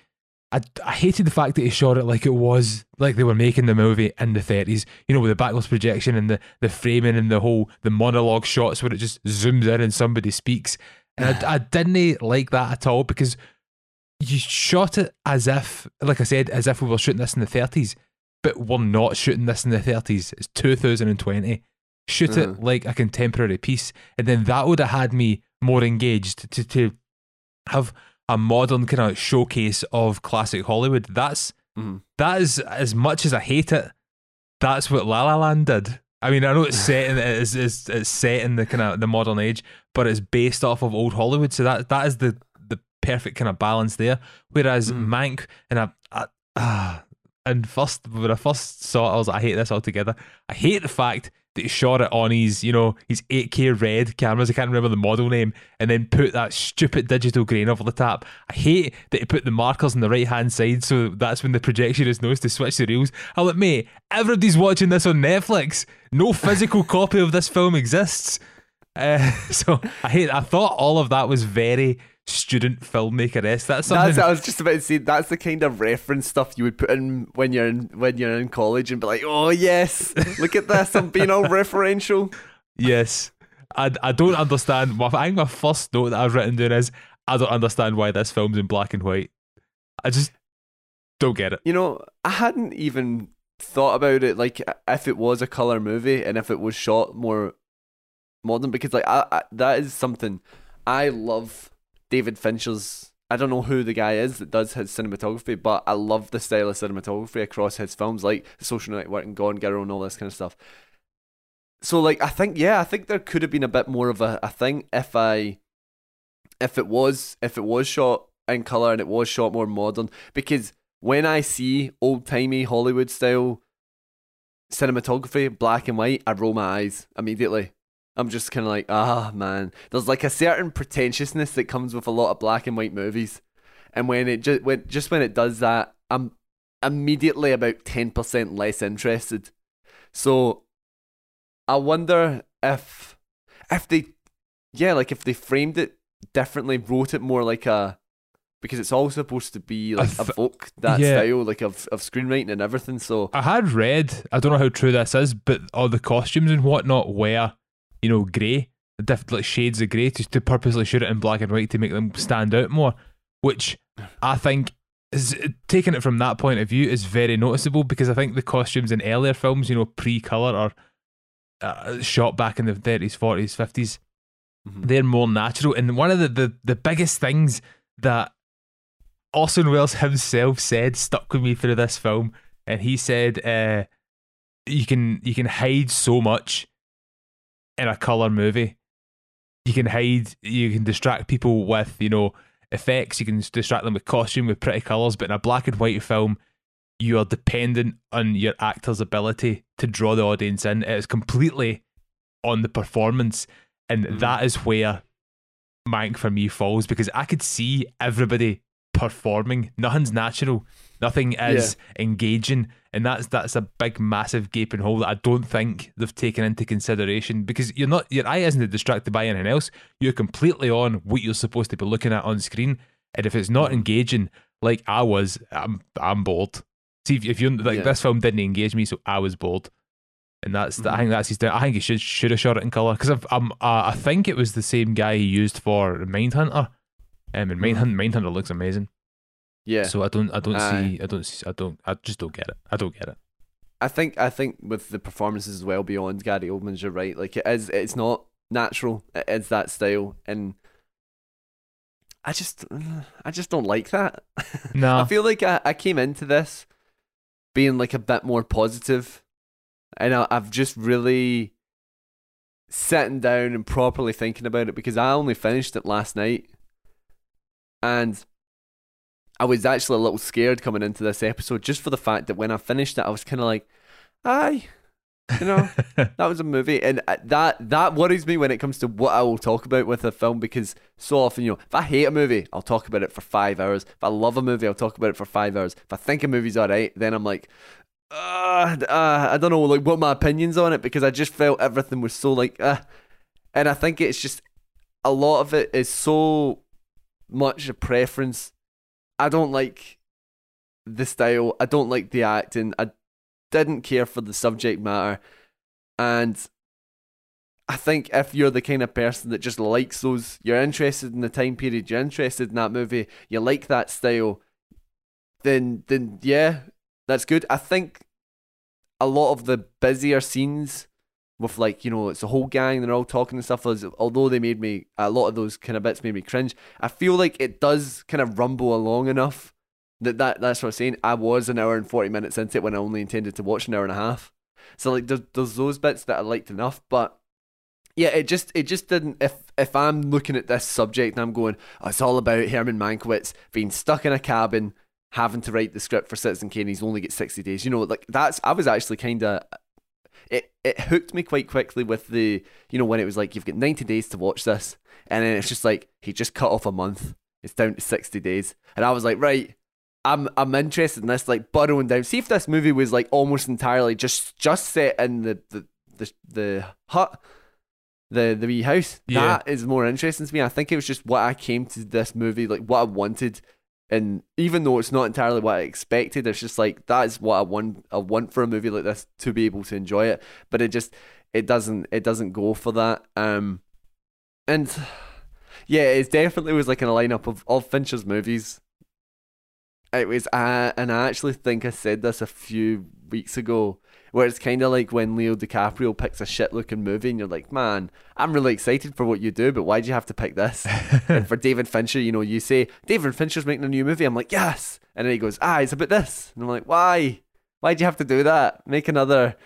I, I hated the fact that he shot it like it was like they were making the movie in the 30s, you know, with the backless projection and the, the framing and the whole the monologue shots where it just zooms in and somebody speaks. And I, I didn't like that at all because you shot it as if, like I said, as if we were shooting this in the 30s, but we're not shooting this in the 30s. It's 2020. Shoot Uh-huh. it like a contemporary piece, and then that would have had me more engaged to to have a modern kind of showcase of classic Hollywood. That's Mhm. that is as much as I hate it. That's what La La Land did. I mean, I know it's set in it's, it's, it's set in the kind of the modern age, but it's based off of old Hollywood. So that that is the the perfect kind of balance there. Whereas Mm. Mank and I, I ah, and first when I first saw it, I was like, I hate this altogether. I hate the fact that he shot it on his, you know, his 8K red cameras. I can't remember the model name, and then put that stupid digital grain over the top. I hate that he put the markers on the right hand side, so that's when the projectionist knows to switch the reels. I'm like, mate, everybody's watching this on Netflix. No physical copy of this film exists. Uh, so I hate. I thought all of that was very student filmmaker esque. That's something. That's I was just about to say. That's the kind of reference stuff you would put in when you're in when you're in college and be like, "Oh yes, look at this! I'm being all referential." Yes. I, I don't understand. My, I think my first note that I've written down is I don't understand why this film's in black and white. I just don't get it. You know, I hadn't even thought about it like if it was a color movie and if it was shot more modern because like I, I that is something I love David Fincher's I don't know who the guy is that does his cinematography, but I love the style of cinematography across his films, like Social Network and Gone Girl and all this kind of stuff. So like I think yeah, I think there could have been a bit more of a, a thing if I if it was if it was shot in colour and it was shot more modern. Because when I see old timey Hollywood style cinematography, black and white, I roll my eyes immediately. I'm just kind of like, ah, man. There's like a certain pretentiousness that comes with a lot of black and white movies, and when it just when just when it does that, I'm immediately about ten percent less interested. So, I wonder if if they, yeah, like if they framed it differently, wrote it more like a. Because it's all supposed to be like th- evoke that yeah. style, like of, of screenwriting and everything. So I had read, I don't know how true this is, but all the costumes and whatnot were, you know, grey, different like shades of grey to, to purposely shoot it in black and white to make them stand out more, which I think is taking it from that point of view is very noticeable because I think the costumes in earlier films, you know, pre color or uh, shot back in the 30s, 40s, 50s, Mhm. they're more natural. And one of the, the, the biggest things that Orson Welles himself said stuck with me through this film, and he said, uh, "You can you can hide so much in a color movie. You can hide, you can distract people with you know effects. You can distract them with costume, with pretty colors. But in a black and white film, you are dependent on your actor's ability to draw the audience in. It is completely on the performance, and Mhm. that is where Mank for me falls because I could see everybody performing. Nothing's natural. Nothing is engaging, and that's that's a big, massive gaping hole that I don't think they've taken into consideration because you're not your eye isn't distracted by anything else. You're completely on what you're supposed to be looking at on screen, and if it's not engaging, like I was, I'm I'm bored. See if, if you like Yeah. this film didn't engage me, so I was bored. And that's I Mhm. think that's his. I think he should should have shot it in color because I'm uh, I think it was the same guy he used for Mindhunter, um, and Mindhunter Mindhunter looks amazing. Yeah. So I don't I don't Aye. see I don't see, I don't I just don't get it. I don't get it. I think I think with the performances as well beyond Gary Oldman's, you're right. Like it is, it's not natural. It is that style, and I just, I just don't like that. No. I feel like I, I came into this being like a bit more positive, and I, I've just really sitting down and properly thinking about it because I only finished it last night, and I was actually a little scared coming into this episode just for the fact that when I finished it, I was kind of like, "Aye, you know, that was a movie," and uh, that that worries me when it comes to what I will talk about with a film because so often, you know, if I hate a movie, I'll talk about it for five hours. If I love a movie, I'll talk about it for five hours. If I think a movie's alright, then I'm like, uh, uh, I don't know, like what my opinions on it because I just felt everything was so like, uh, and I think it's just a lot of it is so much a preference. I don't like the style. I don't like the acting. I didn't care for the subject matter. And I think if you're the kind of person that just likes those, you're interested in the time period, you're interested in that movie, you like that style, then then yeah, that's good. I think a lot of the busier scenes with like, you know, it's a whole gang, they're all talking and stuff, is- although they made me a lot of those kind of bits made me cringe. I feel like it does kind of rumble along enough that, that that's what I'm saying. I was an hour and forty minutes into it when I only intended to watch an hour and a half. So like there's there's those bits that I liked enough, but yeah, it just it just didn't. If if I'm looking at this subject and I'm going, oh, it's all about Herman Mankiewicz being stuck in a cabin, having to write the script for Citizen Kane. He's only get sixty days. You know, like that's I was actually kind of. It, it hooked me quite quickly with the you know when it was like you've got 90 days to watch this and then it's just like he just cut off a month it's down to 60 days and I was like right I'm I'm interested in this like burrowing down see if this movie was like almost entirely just just set in the the the, the hut the the wee house. Yeah. That is more interesting to me. I think it was just what I came to this movie like what I wanted, and even though it's not entirely what I expected, it's just like that is what I want. I want for a movie like this to be able to enjoy it, but it just it doesn't it doesn't go for that. Um, and yeah, it definitely was like in a lineup of of Fincher's movies. It was, uh, and I actually think I said this a few weeks ago, where it's kind of like when Leo DiCaprio picks a shit looking movie, and you're like, man, I'm really excited for what you do, but why'd you have to pick this? and for David Fincher, you know, you say, David Fincher's making a new movie. I'm like, yes. And then he goes, ah, it's about this. And I'm like, why? Why'd you have to do that? Make another,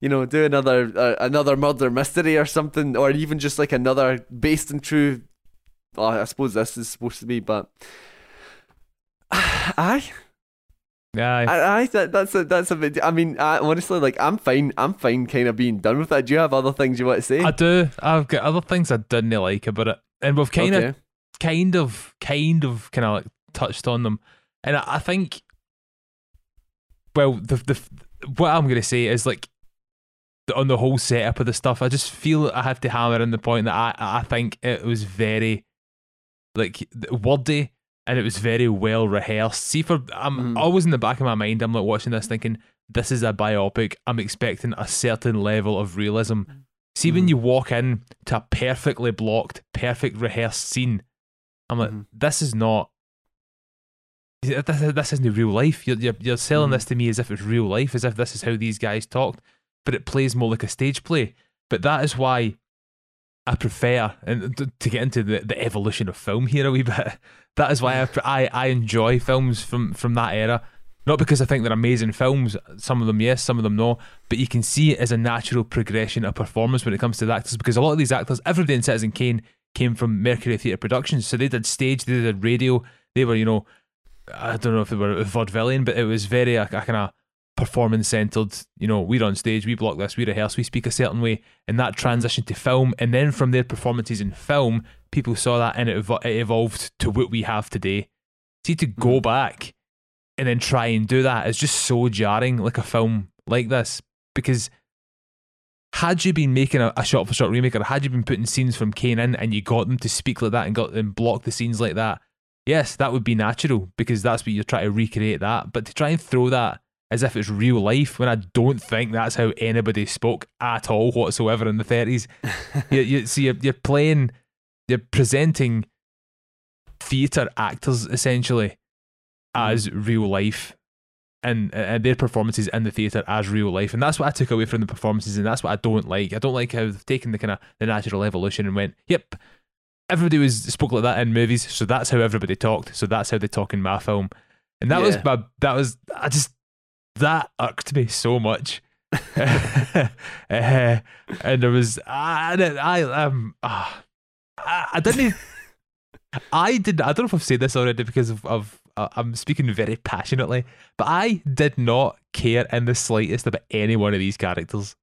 you know, do another uh, another murder mystery or something, or even just like another based in true. Oh, I suppose this is supposed to be, but aye, Yeah, I, I that, that's a that's a bit. I mean, I, honestly, like I'm fine. I'm fine, kind of being done with that. Do you have other things you want to say? I do. I've got other things I didn't like about it, and we've kind of, okay. kind of, kind of, kind of like touched on them, and I, I think, well, the the what I'm gonna say is like on the whole setup of the stuff. I just feel I have to hammer in the point that I I think it was very like wordy and it was very well rehearsed. See, for I'm Mhm. always in the back of my mind, I'm like watching this thinking this is a biopic. I'm expecting a certain level of realism. See, when Mhm. you walk in to a perfectly blocked, perfect rehearsed scene, I'm like, Mhm. this is not. This, this isn't real life. You're, you're, you're selling Mhm. this to me as if it's real life, as if this is how these guys talked, but it plays more like a stage play. But that is why I prefer, and to get into the, the evolution of film here a wee bit, that is why I, I, I enjoy films from, from that era. Not because I think they're amazing films, some of them yes, some of them no, but you can see it as a natural progression of performance when it comes to the actors because a lot of these actors, everybody in Citizen Kane came from Mercury Theatre Productions. So they did stage, they did radio, they were, you know, I don't know if they were vaudevillian, but it was very a, a kind of performance centered. You know, we're on stage, we block this, we rehearse, we speak a certain way, and that transitioned to film. And then from their performances in film, people saw that and it, evo- it evolved to what we have today. See to go Mhm. back and then try and do that is just so jarring, like a film like this. Because had you been making a, a shot for shot remake, or had you been putting scenes from Kane in and you got them to speak like that and got them block the scenes like that, yes, that would be natural because that's what you're trying to recreate that. But to try and throw that as if it's real life when I don't think that's how anybody spoke at all whatsoever in the 30s. you, you see, you're, you're playing, you're presenting theatre actors essentially mm-hmm. as real life and, and their performances in the theatre as real life. And that's what I took away from the performances, and that's what I don't like. I don't like how they've taken the kind of the natural evolution and went, yep, everybody was spoke like that in movies, so that's how everybody talked, so that's how they talk in my film. And that was my that was I just that irked me so much. uh, and there was I I um ah, I, I didn't I did I don't know if I've said this already because of, of uh, I'm speaking very passionately, but I did not care in the slightest about any one of these characters.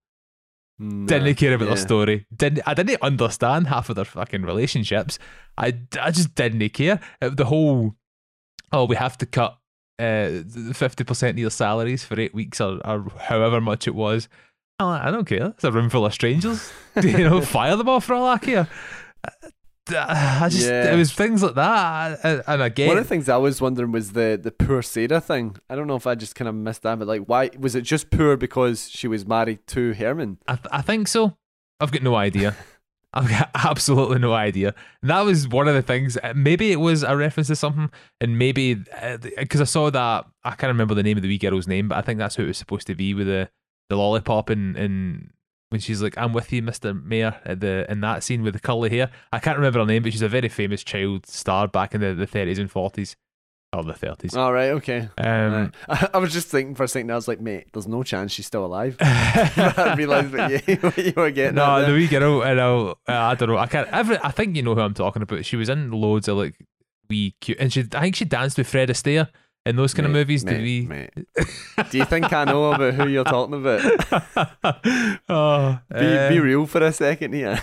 Nah, Didn't care about yeah. their story. Didn't I didn't understand half of their fucking relationships. I, I just didn't care. Uh, The whole oh we have to cut uh fifty percent of your salaries for eight weeks or, or however much it was. Like, I don't care. It's a room full of strangers. Do you know, fire them off for all I care. Uh, I just Yeah. it was things like that, uh, and again, One of the things I was wondering was the the poor Sarah thing. I don't know if I just kind of missed that, but like, why was it just poor because she was married to Herman? I, th- I think so. I've got no idea. I've got absolutely no idea. And that was one of the things. uh, Maybe it was a reference to something, and maybe because I saw that I can't remember the name of the wee girl's name, but I think that's who it was supposed to be with the the lollipop and and when she's like, "I'm with you, Mister Mayer," at the in that scene with the curly hair. I can't remember her name, but she's a very famous child star back in the the 30s and 40s or the 30s. All right, okay. Um, Right. I, I was just thinking for a second. I was like, mate, there's no chance she's still alive. I realised what you, what you were getting. No, the wee girl, and I'll, uh, I don't know. I can't. Every, I think you know who I'm talking about. She was in loads of like wee cute, and she. I think she danced with Fred Astaire in those kind of movies. mate, Did we? mate. Do you think I know about who you're talking about? oh, Be, uh, be real for a second here.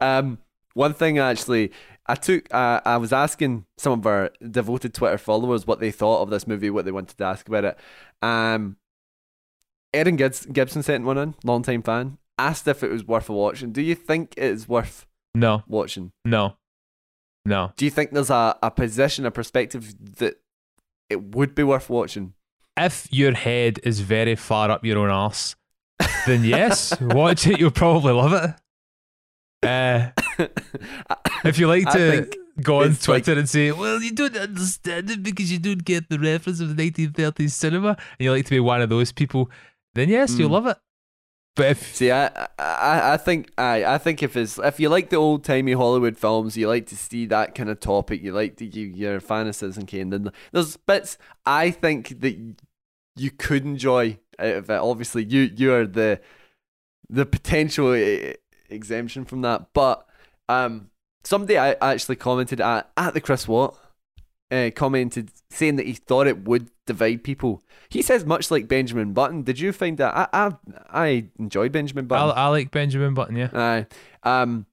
um, one thing actually, I took. Uh, I was asking some of our devoted Twitter followers what they thought of this movie, what they wanted to ask about it. Um, Erin Gibson sent one in, long time fan. Asked if it was worth watching. Do you think it is worth no, watching? no, no. Do you think there's a, a position, a perspective that it would be worth watching? If your head is very far up your own ass, then yes, watch it. You'll probably love it. Uh, if you like to go on it's like- Twitter and say, "Well, you don't understand it because you don't get the reference of the 1930s cinema," and you like to be one of those people, then yes, you'll Mm. love it. But if See, I, I, I think, I, I think if it's if you like the old timey Hollywood films, you like to see that kind of topic, you like to you, you're a fan of Citizen Kane. Then there's bits I think that you could enjoy out of it. Obviously, you you are the the potential eh, exemption from that, but um, somebody I actually commented at at the Chris Watt. Uh, commented saying that he thought it would divide people. He says much like Benjamin Button. Did you find that? I I, I enjoyed Benjamin Button. I like Benjamin Button, yeah, Aye. Um,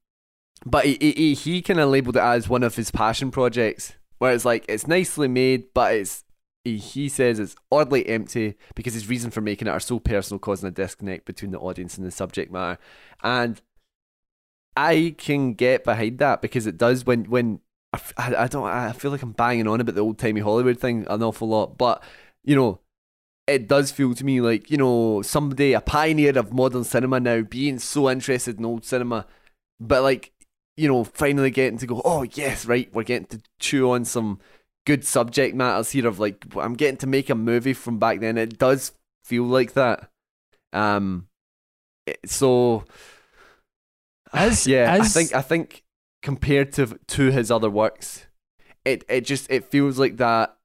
but he, he, he- he kind of labelled it as one of his passion projects, where it's like it's nicely made, but it's he, he says it's oddly empty because his reason for making it are so personal, causing a disconnect between the audience and the subject matter. And I can get behind that because it does when when I, I don't I feel like I'm banging on about the old timey Hollywood thing an awful lot, but you know it does feel to me like you know somebody a pioneer of modern cinema now being so interested in old cinema but like you know finally getting to go oh yes right we're getting to chew on some good subject matters here of like i'm getting to make a movie from back then. It does feel like that. Um it- so As- yeah i think i think compared to to his other works it it just it feels like that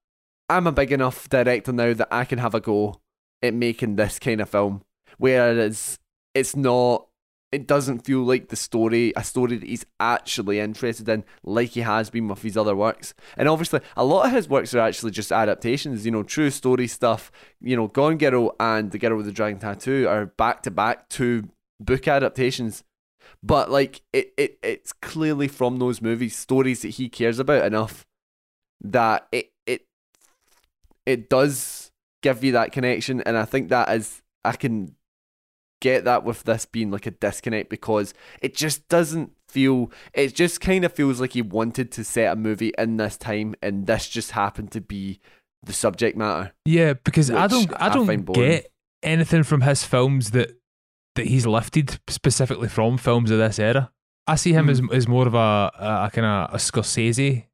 i'm a big enough director now that i can have a go at making this kind of film. Whereas it's not it doesn't feel like the story a story that he's actually interested in like he has been with his other works. And obviously a lot of his works are actually just adaptations you know true story stuff. You know gone girl and the girl with the dragon tattoo are back to back two book adaptations but like it, it it's clearly from those movies stories that he cares about enough that it it it does give you that connection, and I think that is I can get that with this being like a disconnect because it just doesn't feel it just kind of feels like he wanted to set a movie in this time and this just happened to be the subject matter Yeah, because I don't I I don't boring. get anything from his films that that he's lifted specifically from films of this era. I see him as hmm. as more of a a, a kind of a Scorsese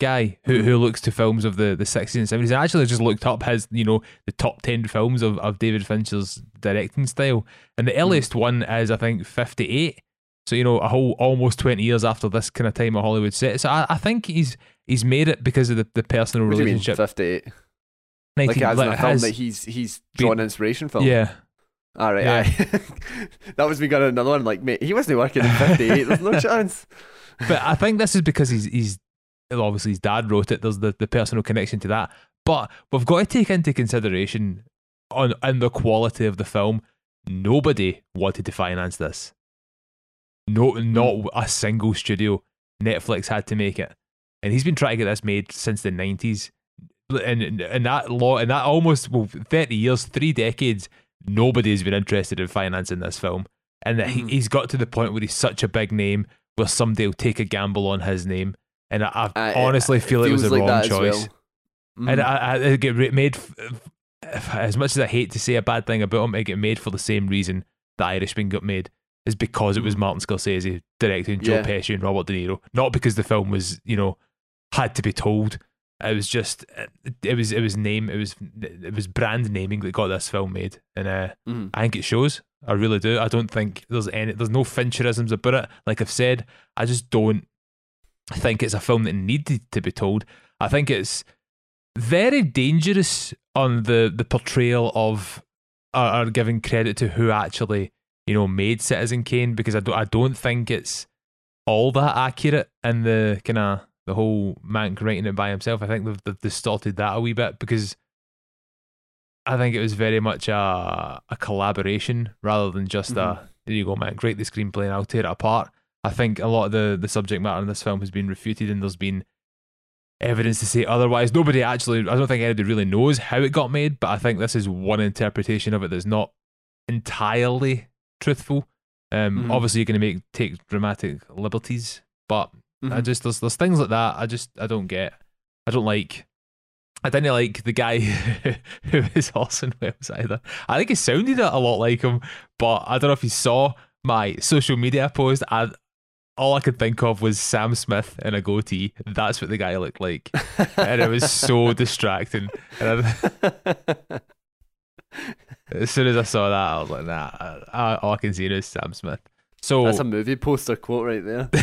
guy who who looks to films of the the 60s and 70s. I actually just looked up his, you know, the top 10 films of, of David Fincher's directing style. And the hmm. earliest one is I think 58. So, you know, a whole almost 20 years after this kind of time of Hollywood set. So I, I think he's he's made it because of the, the personal what do you mean relationship. 58 19 like as in a film that he's he's drawn inspiration from yeah. All right Yeah. aye. that was me got another one like mate he wasn't working in 58 there's no chance but I think this is because he's he's obviously his dad wrote it. There's the, the personal connection to that, but we've got to take into consideration on in the quality of the film. Nobody wanted to finance this. No, not hmm. a single studio. Netflix had to make it, and he's been trying to get this made since the nineties. And and that law and that almost well thirty years, three decades. Nobody's been interested in financing this film, and that he, Mhm. he's got to the point where he's such a big name where somebody will take a gamble on his name. And I, I honestly feel it was a like wrong choice. well. Mhm. And I, I, it made, as much as I hate to say a bad thing about him, it get made for the same reason the Irishman got made, is because it was Mhm. Martin Scorsese directing Joe Yeah. Pesci and Robert De Niro, not because the film was, you know, had to be told. It was just, it, was, it was name, it was, it was brand naming that got this film made, and uh, Mhm. I think it shows. I really do. I don't think there's any, there's no Fincherisms about it. Like I've said, I just don't think it's a film that needed to be told. I think it's very dangerous on the the portrayal of or, or giving credit to who actually you know made Citizen Kane because I don't I don't think it's all that accurate in the kind of the whole Mank writing it by himself. I think they've, they've distorted that a wee bit because I think it was very much a a collaboration rather than just a here you go, Mank, write the screenplay and I'll tear it apart. I think a lot of the, the subject matter in this film has been refuted and there's been evidence to say otherwise. Nobody actually, I don't think anybody really knows how it got made, but I think this is one interpretation of it that's not entirely truthful. Um, Mhm. Obviously, you're going to make take dramatic liberties, but I Mhm. just there's there's things like that I just I don't get. I don't like. I didn't like the guy who is Orson Welles either. I think he sounded a lot like him, but I don't know if you saw my social media post. I, all I could think of was Sam Smith in a goatee. That's what the guy looked like, and it was so distracting. And I, as soon as I saw that, I was like, "Nah." I, all I can see is Sam Smith. So That's a movie poster quote right there.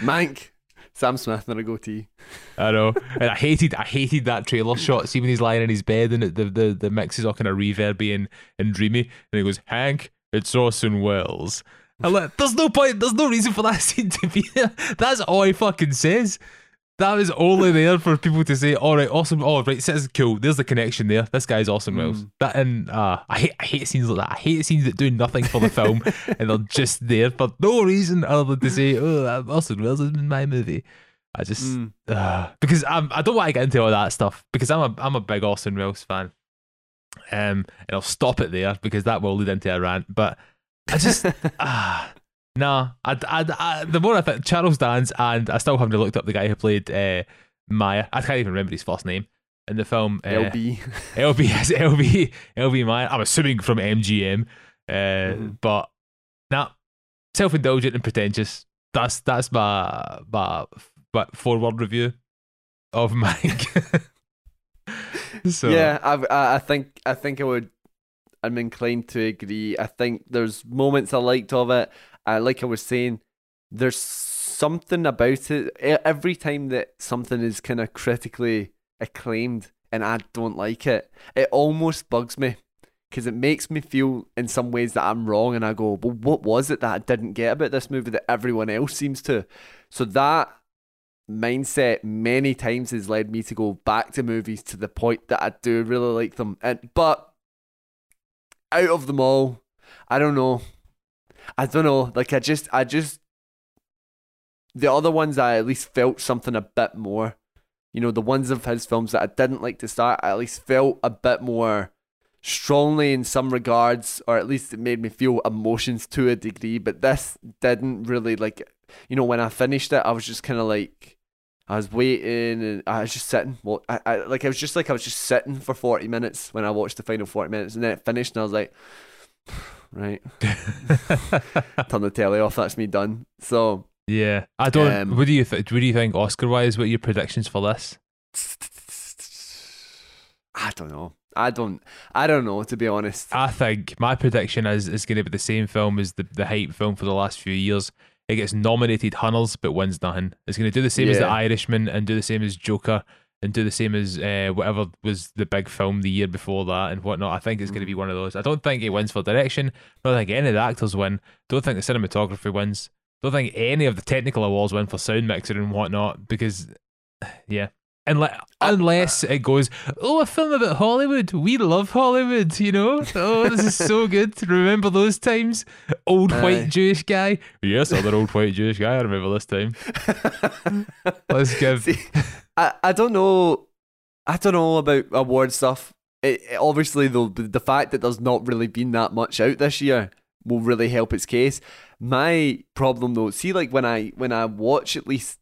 Mank, Sam Smith in a goatee. I know, and I hated, I hated that trailer shot. See when he's lying in his bed and the the the mix is all kind of reverby and, and dreamy, and he goes, "Mank, it's Orson Welles." I'm like, there's no point, there's no reason for that scene to be there. That's all he fucking says. That was only there for people to say, "All right, awesome. Oh, right, says cool. There's the connection there. This guy's Welles." Mm. That and uh, I hate, I hate scenes like that. I hate scenes that do nothing for the film and they're just there for no reason other than to say, "Oh, Orson Welles is in my movie." I just Mm. uh, because I'm I don't want to get into all that stuff because I'm a I'm a big Orson Welles fan. Um, and I'll stop it there because that will lead into a rant. But I just ah nah. I, I, I, the more I think Charles Dance and I still haven't looked up the guy who played uh, Mayer. I can't even remember his first name in the film. Uh, LB. LB yes, LB LB Mayer. I'm assuming from MGM. Uh, Mhm. but nah, self indulgent and pretentious. That's that's my my but forward review of Mike. so yeah, I, I I think I think I would. I'm inclined to agree. I think there's moments I liked of it. Like I was saying, there's something about it. Every time that something is kind of critically acclaimed and I don't like it, it almost bugs me because it makes me feel in some ways that I'm wrong. And I go, well, what was it that I didn't get about this movie that everyone else seems to? So that mindset many times has led me to go back to movies to the point that I do really like them. And but out of them all, I don't know. I don't know. Like I just I just the other ones I at least felt something a bit more you know, the ones of his films that I didn't like to start, I at least felt a bit more strongly in some regards, or at least it made me feel emotions to a degree. But this didn't really like, you know, when I finished it, I was just kind of like. I was waiting and I was just sitting. Well, I, I like I was just like I was just sitting for forty minutes when I watched the final forty minutes, and then it finished, and I was like, right, turn the telly off. That's me done. So yeah, I don't. Um, what do you think? What do you think, Oscar wise? What are your predictions for this? I don't know. I don't. I don't know to be honest. I think my prediction is is going to be the same film as the the hype film for the last few years. It gets nominated Hunners but wins nothing. It's going to do the same as The Irishman and do the same as Joker and do the same as uh, whatever was the big film the year before that and whatnot. I think it's going to be one of those. I don't think it wins for direction. I Don't think any of the actors win. Don't think the cinematography wins. Don't think any of the technical awards win for sound mixing and whatnot because, yeah. Unless, unless it goes, oh, a film about Hollywood. We love Hollywood, you know? Oh, this is so good. Remember those times? Old white Jewish guy. Yes, other old white Jewish guy. I remember this time. Let's give. See, I, I don't know. I don't know about award stuff. It, it- obviously, though, the, fact that there's not really been that much out this year will really help its case. My problem, though, see, like when I when I watch at least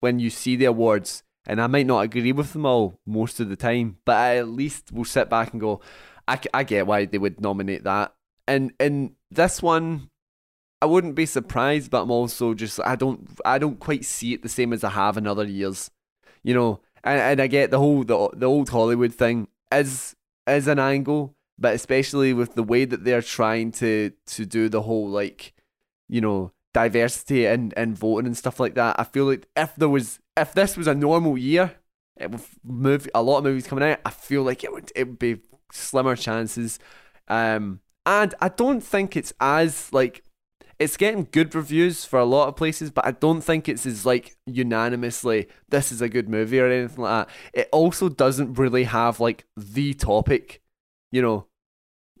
when you see the awards, and I might not agree with them all most of the time, but I at least will sit back and go, I, I get why they would nominate that. And and this one, I wouldn't be surprised, but I'm also just I don't I don't quite see it the same as I have in other years you know, and, and I get the whole the, the old Hollywood thing is is an angle, but especially with the way that they're trying to to do the whole like, you know, diversity and and voting and stuff like that. I feel like if there was if this was a normal year, it with movie a lot of movies coming out, I feel like it would it would be slimmer chances. Um, and I don't think it's as like it's getting good reviews for a lot of places, but I don't think it's as like unanimously this is a good movie or anything like that. It also doesn't really have like the topic, you know,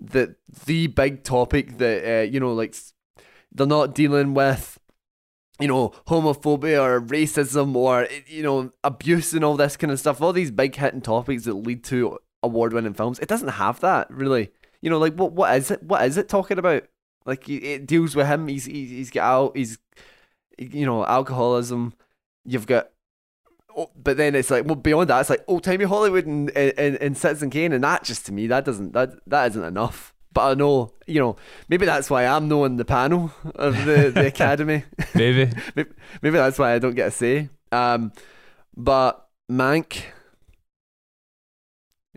the the big topic that uh, you know like they're not dealing with you know homophobia or racism or you know abuse and all this kind of stuff. All these big hitting topics that lead to award winning films. It doesn't have that really. You know like what what is it what is it talking about like it- deals with him. He's he's, he's got out he's you know alcoholism. You've got oh, but then it's like well beyond that it's like old timey Hollywood and, and and Citizen Kane and that just to me that doesn't that that isn't enough. But I know you know maybe that's why I'm knowing the panel of the, the Academy. Maybe. maybe, maybe that's why I don't get a say. Um but Mank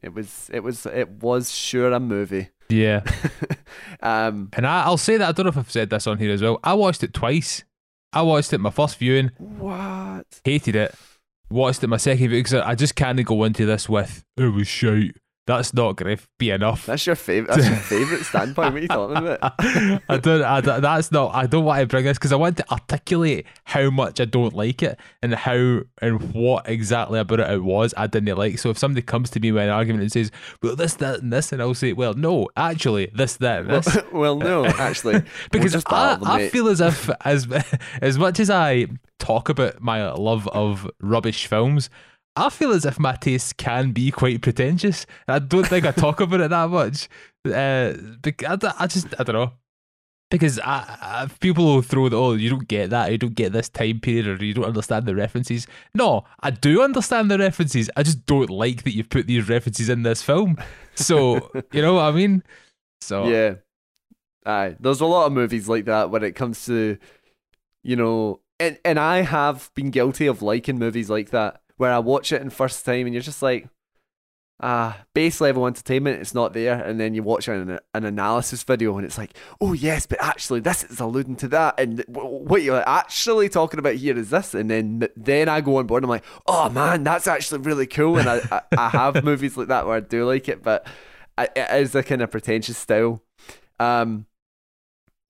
it was it was it was sure a movie. Yeah. um And I, I'll say that I don't know if I've said this on here as well. I watched it twice. I watched it my first viewing, what hated it. Watched it my second viewing because I I just can't go into this with it was shite. That's not going to be enough. that's your favorite that's your favorite standpoint what are you talking about I don't. I, that's not. I don't want to bring this because I want to articulate how much I don't like it and how and what exactly about it it was I didn't like. So if somebody comes to me with an argument and says, "Well, this, that, and this," and I'll say, "Well, no, actually, this, that, and this," well, no, actually, because I, I feel as if as as much as I talk about my love of rubbish films, I feel as if my tastes can be quite pretentious. I don't think I talk about it that much. Uh, I, I just I don't know. Because I, I, people will throw the oh you don't get that you don't get this time period or you don't understand the references. No, I do understand the references. I just don't like that you've put these references in this film. So you know what I mean. So Yeah. Aye. There's a lot of movies like that when it comes to you know and and I have been guilty of liking movies like that where I watch it in first time and you're just like ah base level entertainment it's not there. And then you watch an, an analysis video and it's like oh yes but actually this is alluding to that. And what you're actually talking about here is this. And then then I go on board and I'm like oh man that's actually really cool. And I, I, I have movies like that where I do like it but I, it is a kind of pretentious style. Um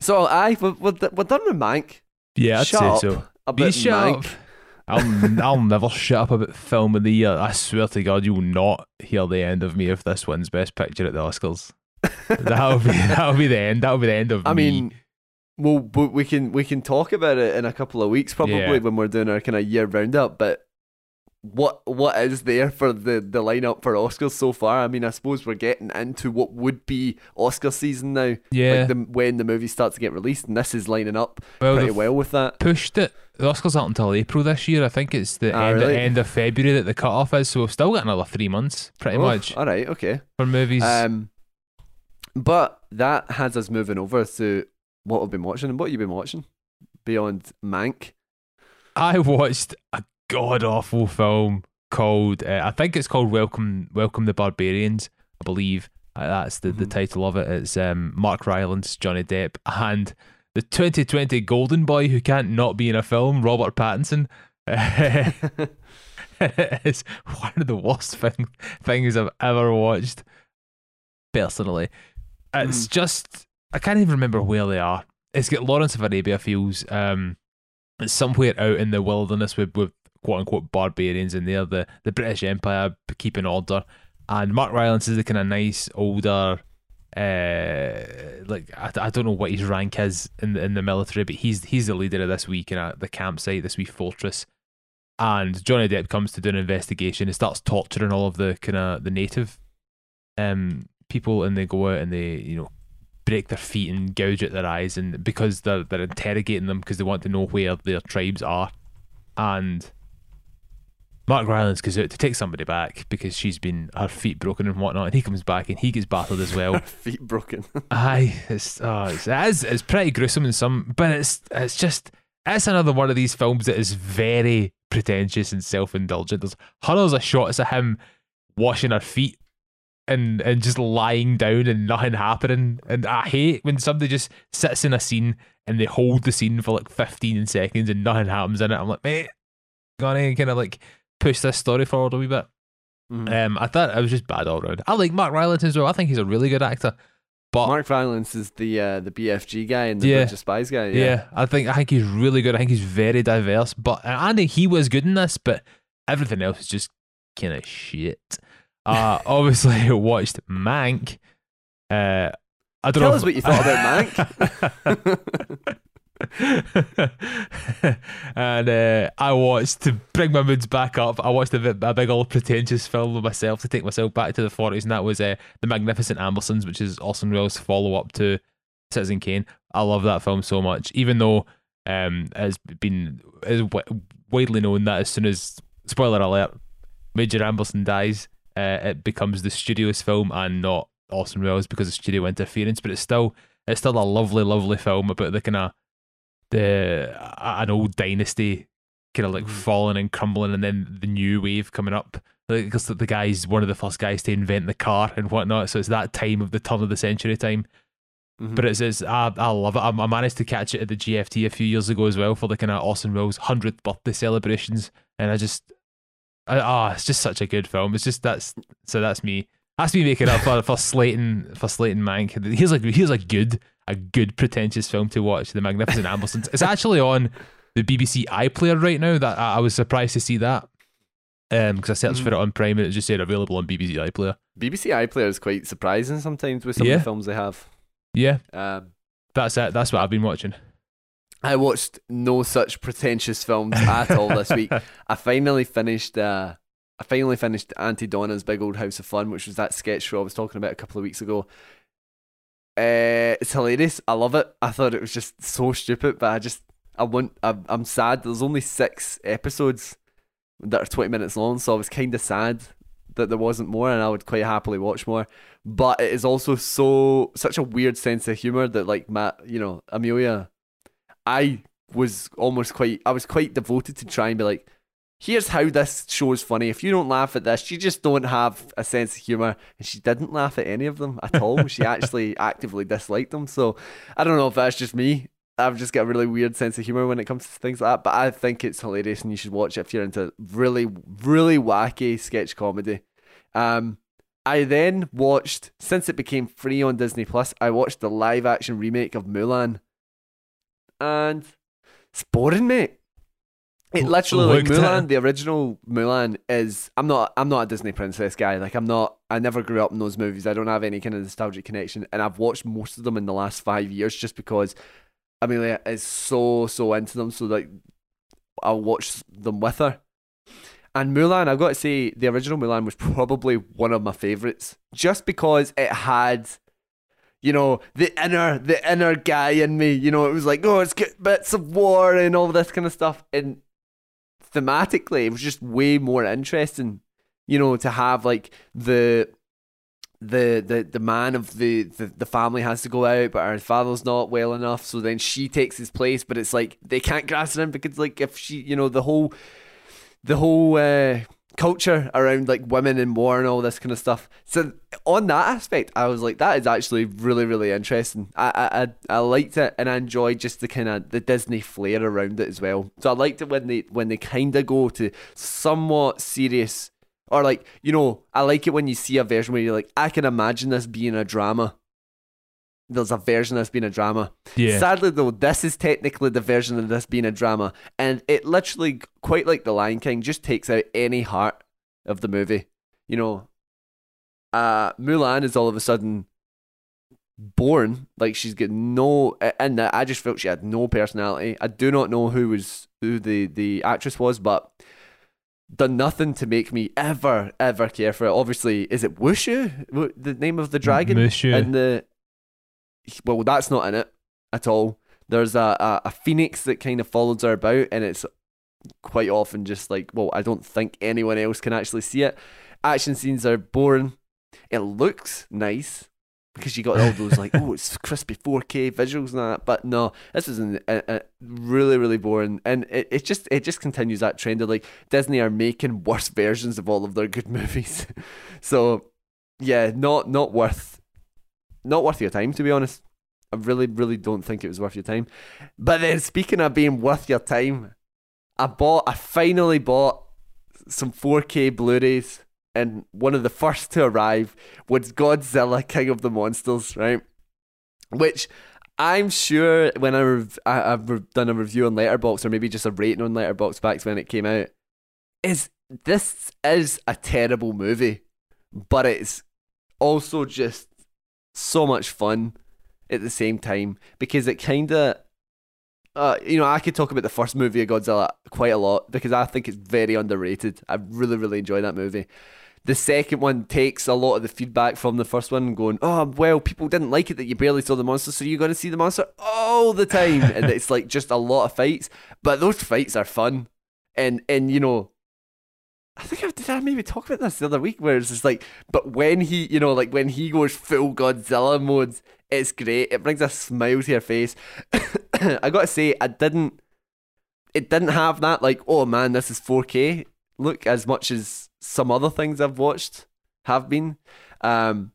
so I we're, we're, done with Mank. Yeah, I'd shut say so. Be Mank. I'll, I'll never shut up about film of the year. I swear to God, you will not hear the end of me if this wins Best Picture at the Oscars. That'll be that'll be the end. That'll be the end of me. I me. mean, well, we we can we can talk about it in a couple of weeks probably Yeah. when we're doing our kind of year roundup. But what what is there for the the lineup for Oscars so far. I mean, I suppose we're getting into what would be Oscar season now. Yeah. like the, when the movies start to get released, and this is lining up Well, pretty well with that. pushed it. The Oscars aren't until April this year. I think it's the Ah, end, really? end of February that the cutoff is. So we've still got another three months, pretty Oh, much, All right, okay. for movies. Um, but that has us moving over to what we've been watching and what you've been watching beyond Mank. I watched a god awful film called uh, I think it's called Welcome Welcome the Barbarians. I believe uh, that's the, the Mhm. title of it. It's um, Mark Rylance, Johnny Depp, and the 2020 Golden Boy who can't not be in a film, Robert Pattinson. it's one of the worst thing, things I've ever watched. Personally, it's just I can't even remember where they are. It's got Lawrence of Arabia feels. Um, it's somewhere out in the wilderness with, with quote unquote barbarians in there. The the British Empire keeping order, and Mark Rylance is the kind of nice older. Uh, like I, I don't know what his rank is in the in the military, but he's he's the leader of this week in a, the campsite, this wee fortress. And Johnny Depp comes to do an investigation and starts torturing all of the kind of the native um people, and they go out and they you know break their feet and gouge at their eyes, and because they're they're interrogating them because they want to know where their tribes are, and Mark Rylance goes out to take somebody back because she's been her feet broken and whatnot, and he comes back and he gets battered as well. Feet broken. Aye, it's oh, it's, it is, it's pretty gruesome in some, but it's it's just it's another one of these films that is very pretentious and self indulgent. There's hundreds of shots of him washing her feet and and just lying down and nothing happening. And I hate when somebody just sits in a scene and they hold the scene for like 15 seconds and nothing happens in it. I'm like, mate, gonna kind of like push this story forward a wee bit. Mhm. Um, I thought it was just bad all round. I like Mark Rylance as well. I think he's a really good actor. But Mark Rylance is the uh, the BFG guy and the Yeah. Bridge of Spies guy. Yeah. Yeah. I think I think he's really good. I think he's very diverse. But and I think he was good in this, but everything else is just kind of shit. Uh, obviously, I watched Mank. Uh, I don't Tell know. us what you thought about Mank. and uh, I watched to bring my moods back up. I watched a, a big old pretentious film of myself to take myself back to the forties, and that was uh, the Magnificent Ambersons, which is Orson Welles' follow up to Citizen Kane. I love that film so much, even though um, it's been widely known that as soon as spoiler alert, Major Amberson dies, uh, it becomes the studio's film and not Orson Welles because of studio interference. But it's still it's still a lovely, lovely film about the kind of the an old dynasty kind of like Mhm. falling and crumbling, and then the new wave coming up. Because the guy's one of the first guys to invent the car and whatnot, so it's that time of the turn of the century time. Mhm. But it's, it's I, I love it. I, I managed to catch it at the GFT a few years ago as well for the kind of Orson Welles hundredth birthday celebrations, and I just, ah, it's just such a good film. It's just that's so that's me. That's me making up for for Slayton for Slayton Mank. Here's like here's a good a good pretentious film to watch. The Magnificent Ambersons. It's actually on the BBC iPlayer right now. That I, I was surprised to see that. Um, because I searched for it on Prime and it just said available on BBC iPlayer. BBC iPlayer is quite surprising sometimes with some Yeah. of the films they have. Yeah, Um, that's it. That's what I've been watching. I watched no such pretentious films at all this week. I finally finished. Uh, I finally finished Aunty Donna's Big Old House of Fun, which was that sketch show I was talking about a couple of weeks ago. Uh, it's hilarious. I love it. I thought it was just so stupid, but I just I want. I'm, I'm sad. There's only six episodes that are 20 minutes long, so I was kind of sad that there wasn't more, and I would quite happily watch more. But it is also so such a weird sense of humor that, like Matt, you know, Amelia, I was almost quite. I was quite devoted to try and be like, here's how this show's funny. If you don't laugh at this, you just don't have a sense of humor. And she didn't laugh at any of them at all. she actually actively disliked them. So I don't know if that's just me. I've just got a really weird sense of humor when it comes to things like that. But I think it's hilarious, and you should watch it if you're into really, really wacky sketch comedy. Um, I then watched since it became free on Disney Plus. I watched the live action remake of Mulan, and it's boring, mate. It literally like Mulan, the original Mulan is. I'm not. I'm not a Disney princess guy. Like I'm not. I never grew up in those movies. I don't have any kind of nostalgic connection, and I've watched most of them in the last five years just because Amelia is so so into them. So like, I'll watch them with her. And Mulan, I've got to say, the original Mulan was probably one of my favorites, just because it had, you know, the inner the inner guy in me. You know, it was like, oh, it's bits of war and all this kind of stuff. And thematically, it was just way more interesting. You know, to have like the the the the man of the, the the family has to go out, but her father's not well enough, so then she takes his place. But it's like they can't grasp it in because like if she, you know, the whole the whole uh, culture around like women and war and all this kind of stuff. So on that aspect, I was like, that is actually really really interesting. I I I, liked it and I enjoyed just the kind of the Disney flair around it as well. So I liked it when they when they kind of go to somewhat serious. Or like you know, I like it when you see a version where you're like, I can imagine this being a drama, there's a version of this being a drama. Yeah. Sadly, though, this is technically the version of this being a drama, and it literally, quite like The Lion King, just takes out any heart of the movie. You know, uh, Mulan is all of a sudden born like she's got no, and I just felt she had no personality. I do not know who was who the the actress was, but done nothing to make me ever ever care for it. Obviously, is it Wushu, the name of the dragon? Mushu. And the well, that's not in it at all. There's a, a, a phoenix that kind of follows her about, and it's quite often just like, well, I don't think anyone else can actually see it. Action scenes are boring. It looks nice because you got all those like, oh, it's crispy 4K visuals and that. But no, this is an, a, a really, really boring, and it, it just it just continues that trend of like Disney are making worse versions of all of their good movies. so yeah, not not worth not worth your time to be honest. I really, really don't think it was worth your time. But then speaking of being worth your time, I bought I finally bought some 4K Blu-rays and one of the first to arrive was Godzilla King of the Monsters, right? Which I'm sure when I rev- I, have done a review on Letterboxd or maybe just a rating on Letterboxd back when it came out, is this is a terrible movie, but it's also just so much fun at the same time because it kind of uh, you know, I could talk about the first movie of Godzilla quite a lot because I think it's very underrated. I really, really enjoy that movie. The second one takes a lot of the feedback from the first one, going, "Oh, well, people didn't like it that you barely saw the monster, so you're going to see the monster all the time," and it's like just a lot of fights. But those fights are fun, and and you know, I think I did I maybe talk about this the other week where it's just like, but when he, you know, like when he goes full Godzilla mode, it's great. It brings a smile to your face. I gotta say, I didn't. It didn't have that like, oh man, this is 4K look as much as some other things I've watched have been. Um,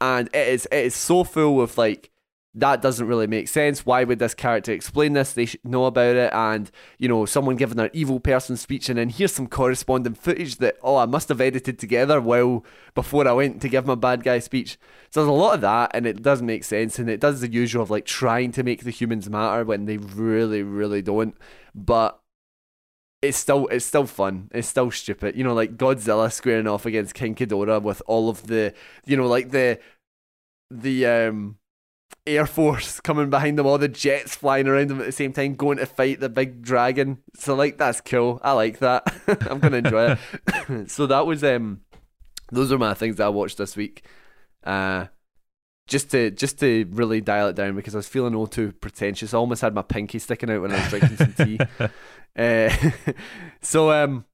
and it is it is so full of like that doesn't really make sense. Why would this character explain this? They should know about it. And, you know, someone giving their evil person speech and then here's some corresponding footage that, oh, I must have edited together well before I went to give my bad guy speech. So there's a lot of that and it doesn't make sense. And it does the usual of like trying to make the humans matter when they really, really don't. But it's still it's still fun. It's still stupid. You know, like Godzilla squaring off against King Ghidorah with all of the you know, like the the um Air Force coming behind them, all the jets flying around them at the same time, going to fight the big dragon. So like that's cool. I like that. I'm gonna enjoy it. so that was um those are my things that I watched this week. Uh just to just to really dial it down because I was feeling all too pretentious. I almost had my pinky sticking out when I was drinking some tea. Uh, so um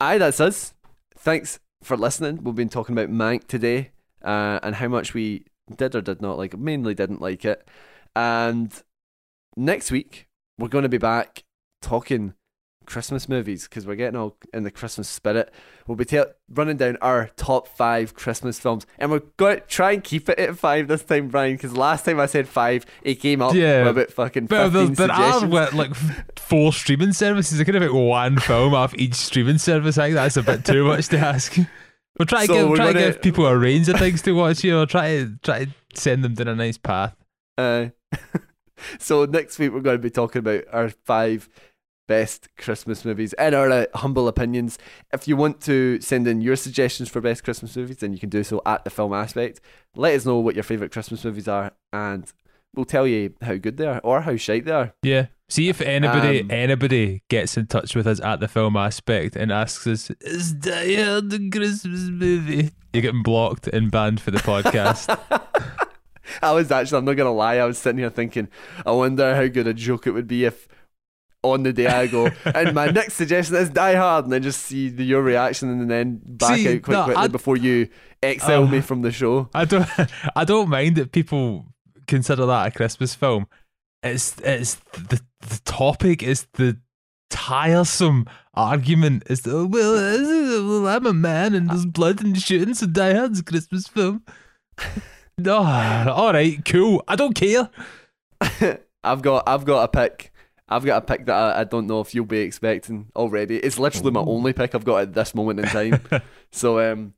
aye, that's us. Thanks for listening. We've been talking about Mank today, uh, and how much we did or did not like it, mainly didn't like it. And next week, we're going to be back talking Christmas movies because we're getting all in the Christmas spirit. We'll be ta- running down our top five Christmas films, and we're going to try and keep it at five this time, Bryan. Because last time I said five, it came up Yeah. with about fucking But there, fifteen there are suggestions. what, like four streaming services. I could have like one film off each streaming service. I think that's a bit too much to ask. We'll try to So give we're try to give people a range of things to watch. You know, try to try to send them down a nice path. Uh, so next week we're going to be talking about our five best Christmas movies and our uh, humble opinions. If you want to send in your suggestions for best Christmas movies, then you can do so at the film aspect. Let us know what your favorite Christmas movies are, and we'll tell you how good they are or how shite they are. Yeah. See if anybody Um, anybody gets in touch with us at the film aspect and asks us, "Is Die Hard a Christmas movie?" You're getting blocked and banned for the podcast. I was actually, I'm not gonna lie, I was sitting here thinking, I wonder how good a joke it would be if on the day I go, and my next suggestion is Die Hard, and then just see the, your reaction and then back See, out quite no, quickly I- before you exile Uh, me from the show. I don't I don't mind that people consider that a Christmas film. It's it's the the topic is the tiresome argument is the, well, well I'm a man and there's blood and shooting so Die Hard's a Christmas film. no, all right, cool. I don't care. I've got, I've got a pick. I've got a pick that I, I don't know if you'll be expecting already. It's literally my only pick I've got at this moment in time. so, um,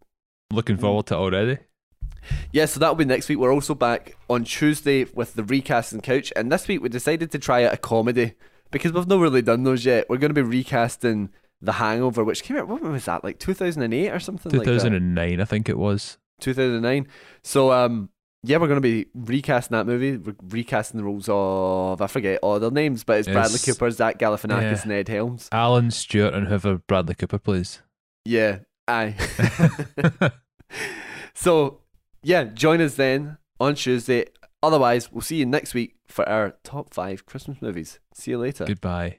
Looking forward to it already. Yeah, so that'll be next week. We're also back on Tuesday with the recasting couch, and this week we decided to try out a comedy because we've not really done those yet. We're going to be recasting The Hangover, which came out. What was that? Like 2008 or something like 2009, I think it was. 2009. So um, yeah, we're going to be recasting that movie. We're recasting the roles of I forget all their names, but it's Bradley It's- Cooper, Zach Galifianakis, yeah. and Ed Helms. Alan Stewart and whoever Bradley Cooper plays. Yeah, aye. so yeah, join us then on Tuesday. Otherwise, we'll see you next week for our top five Christmas movies. See you later. Goodbye.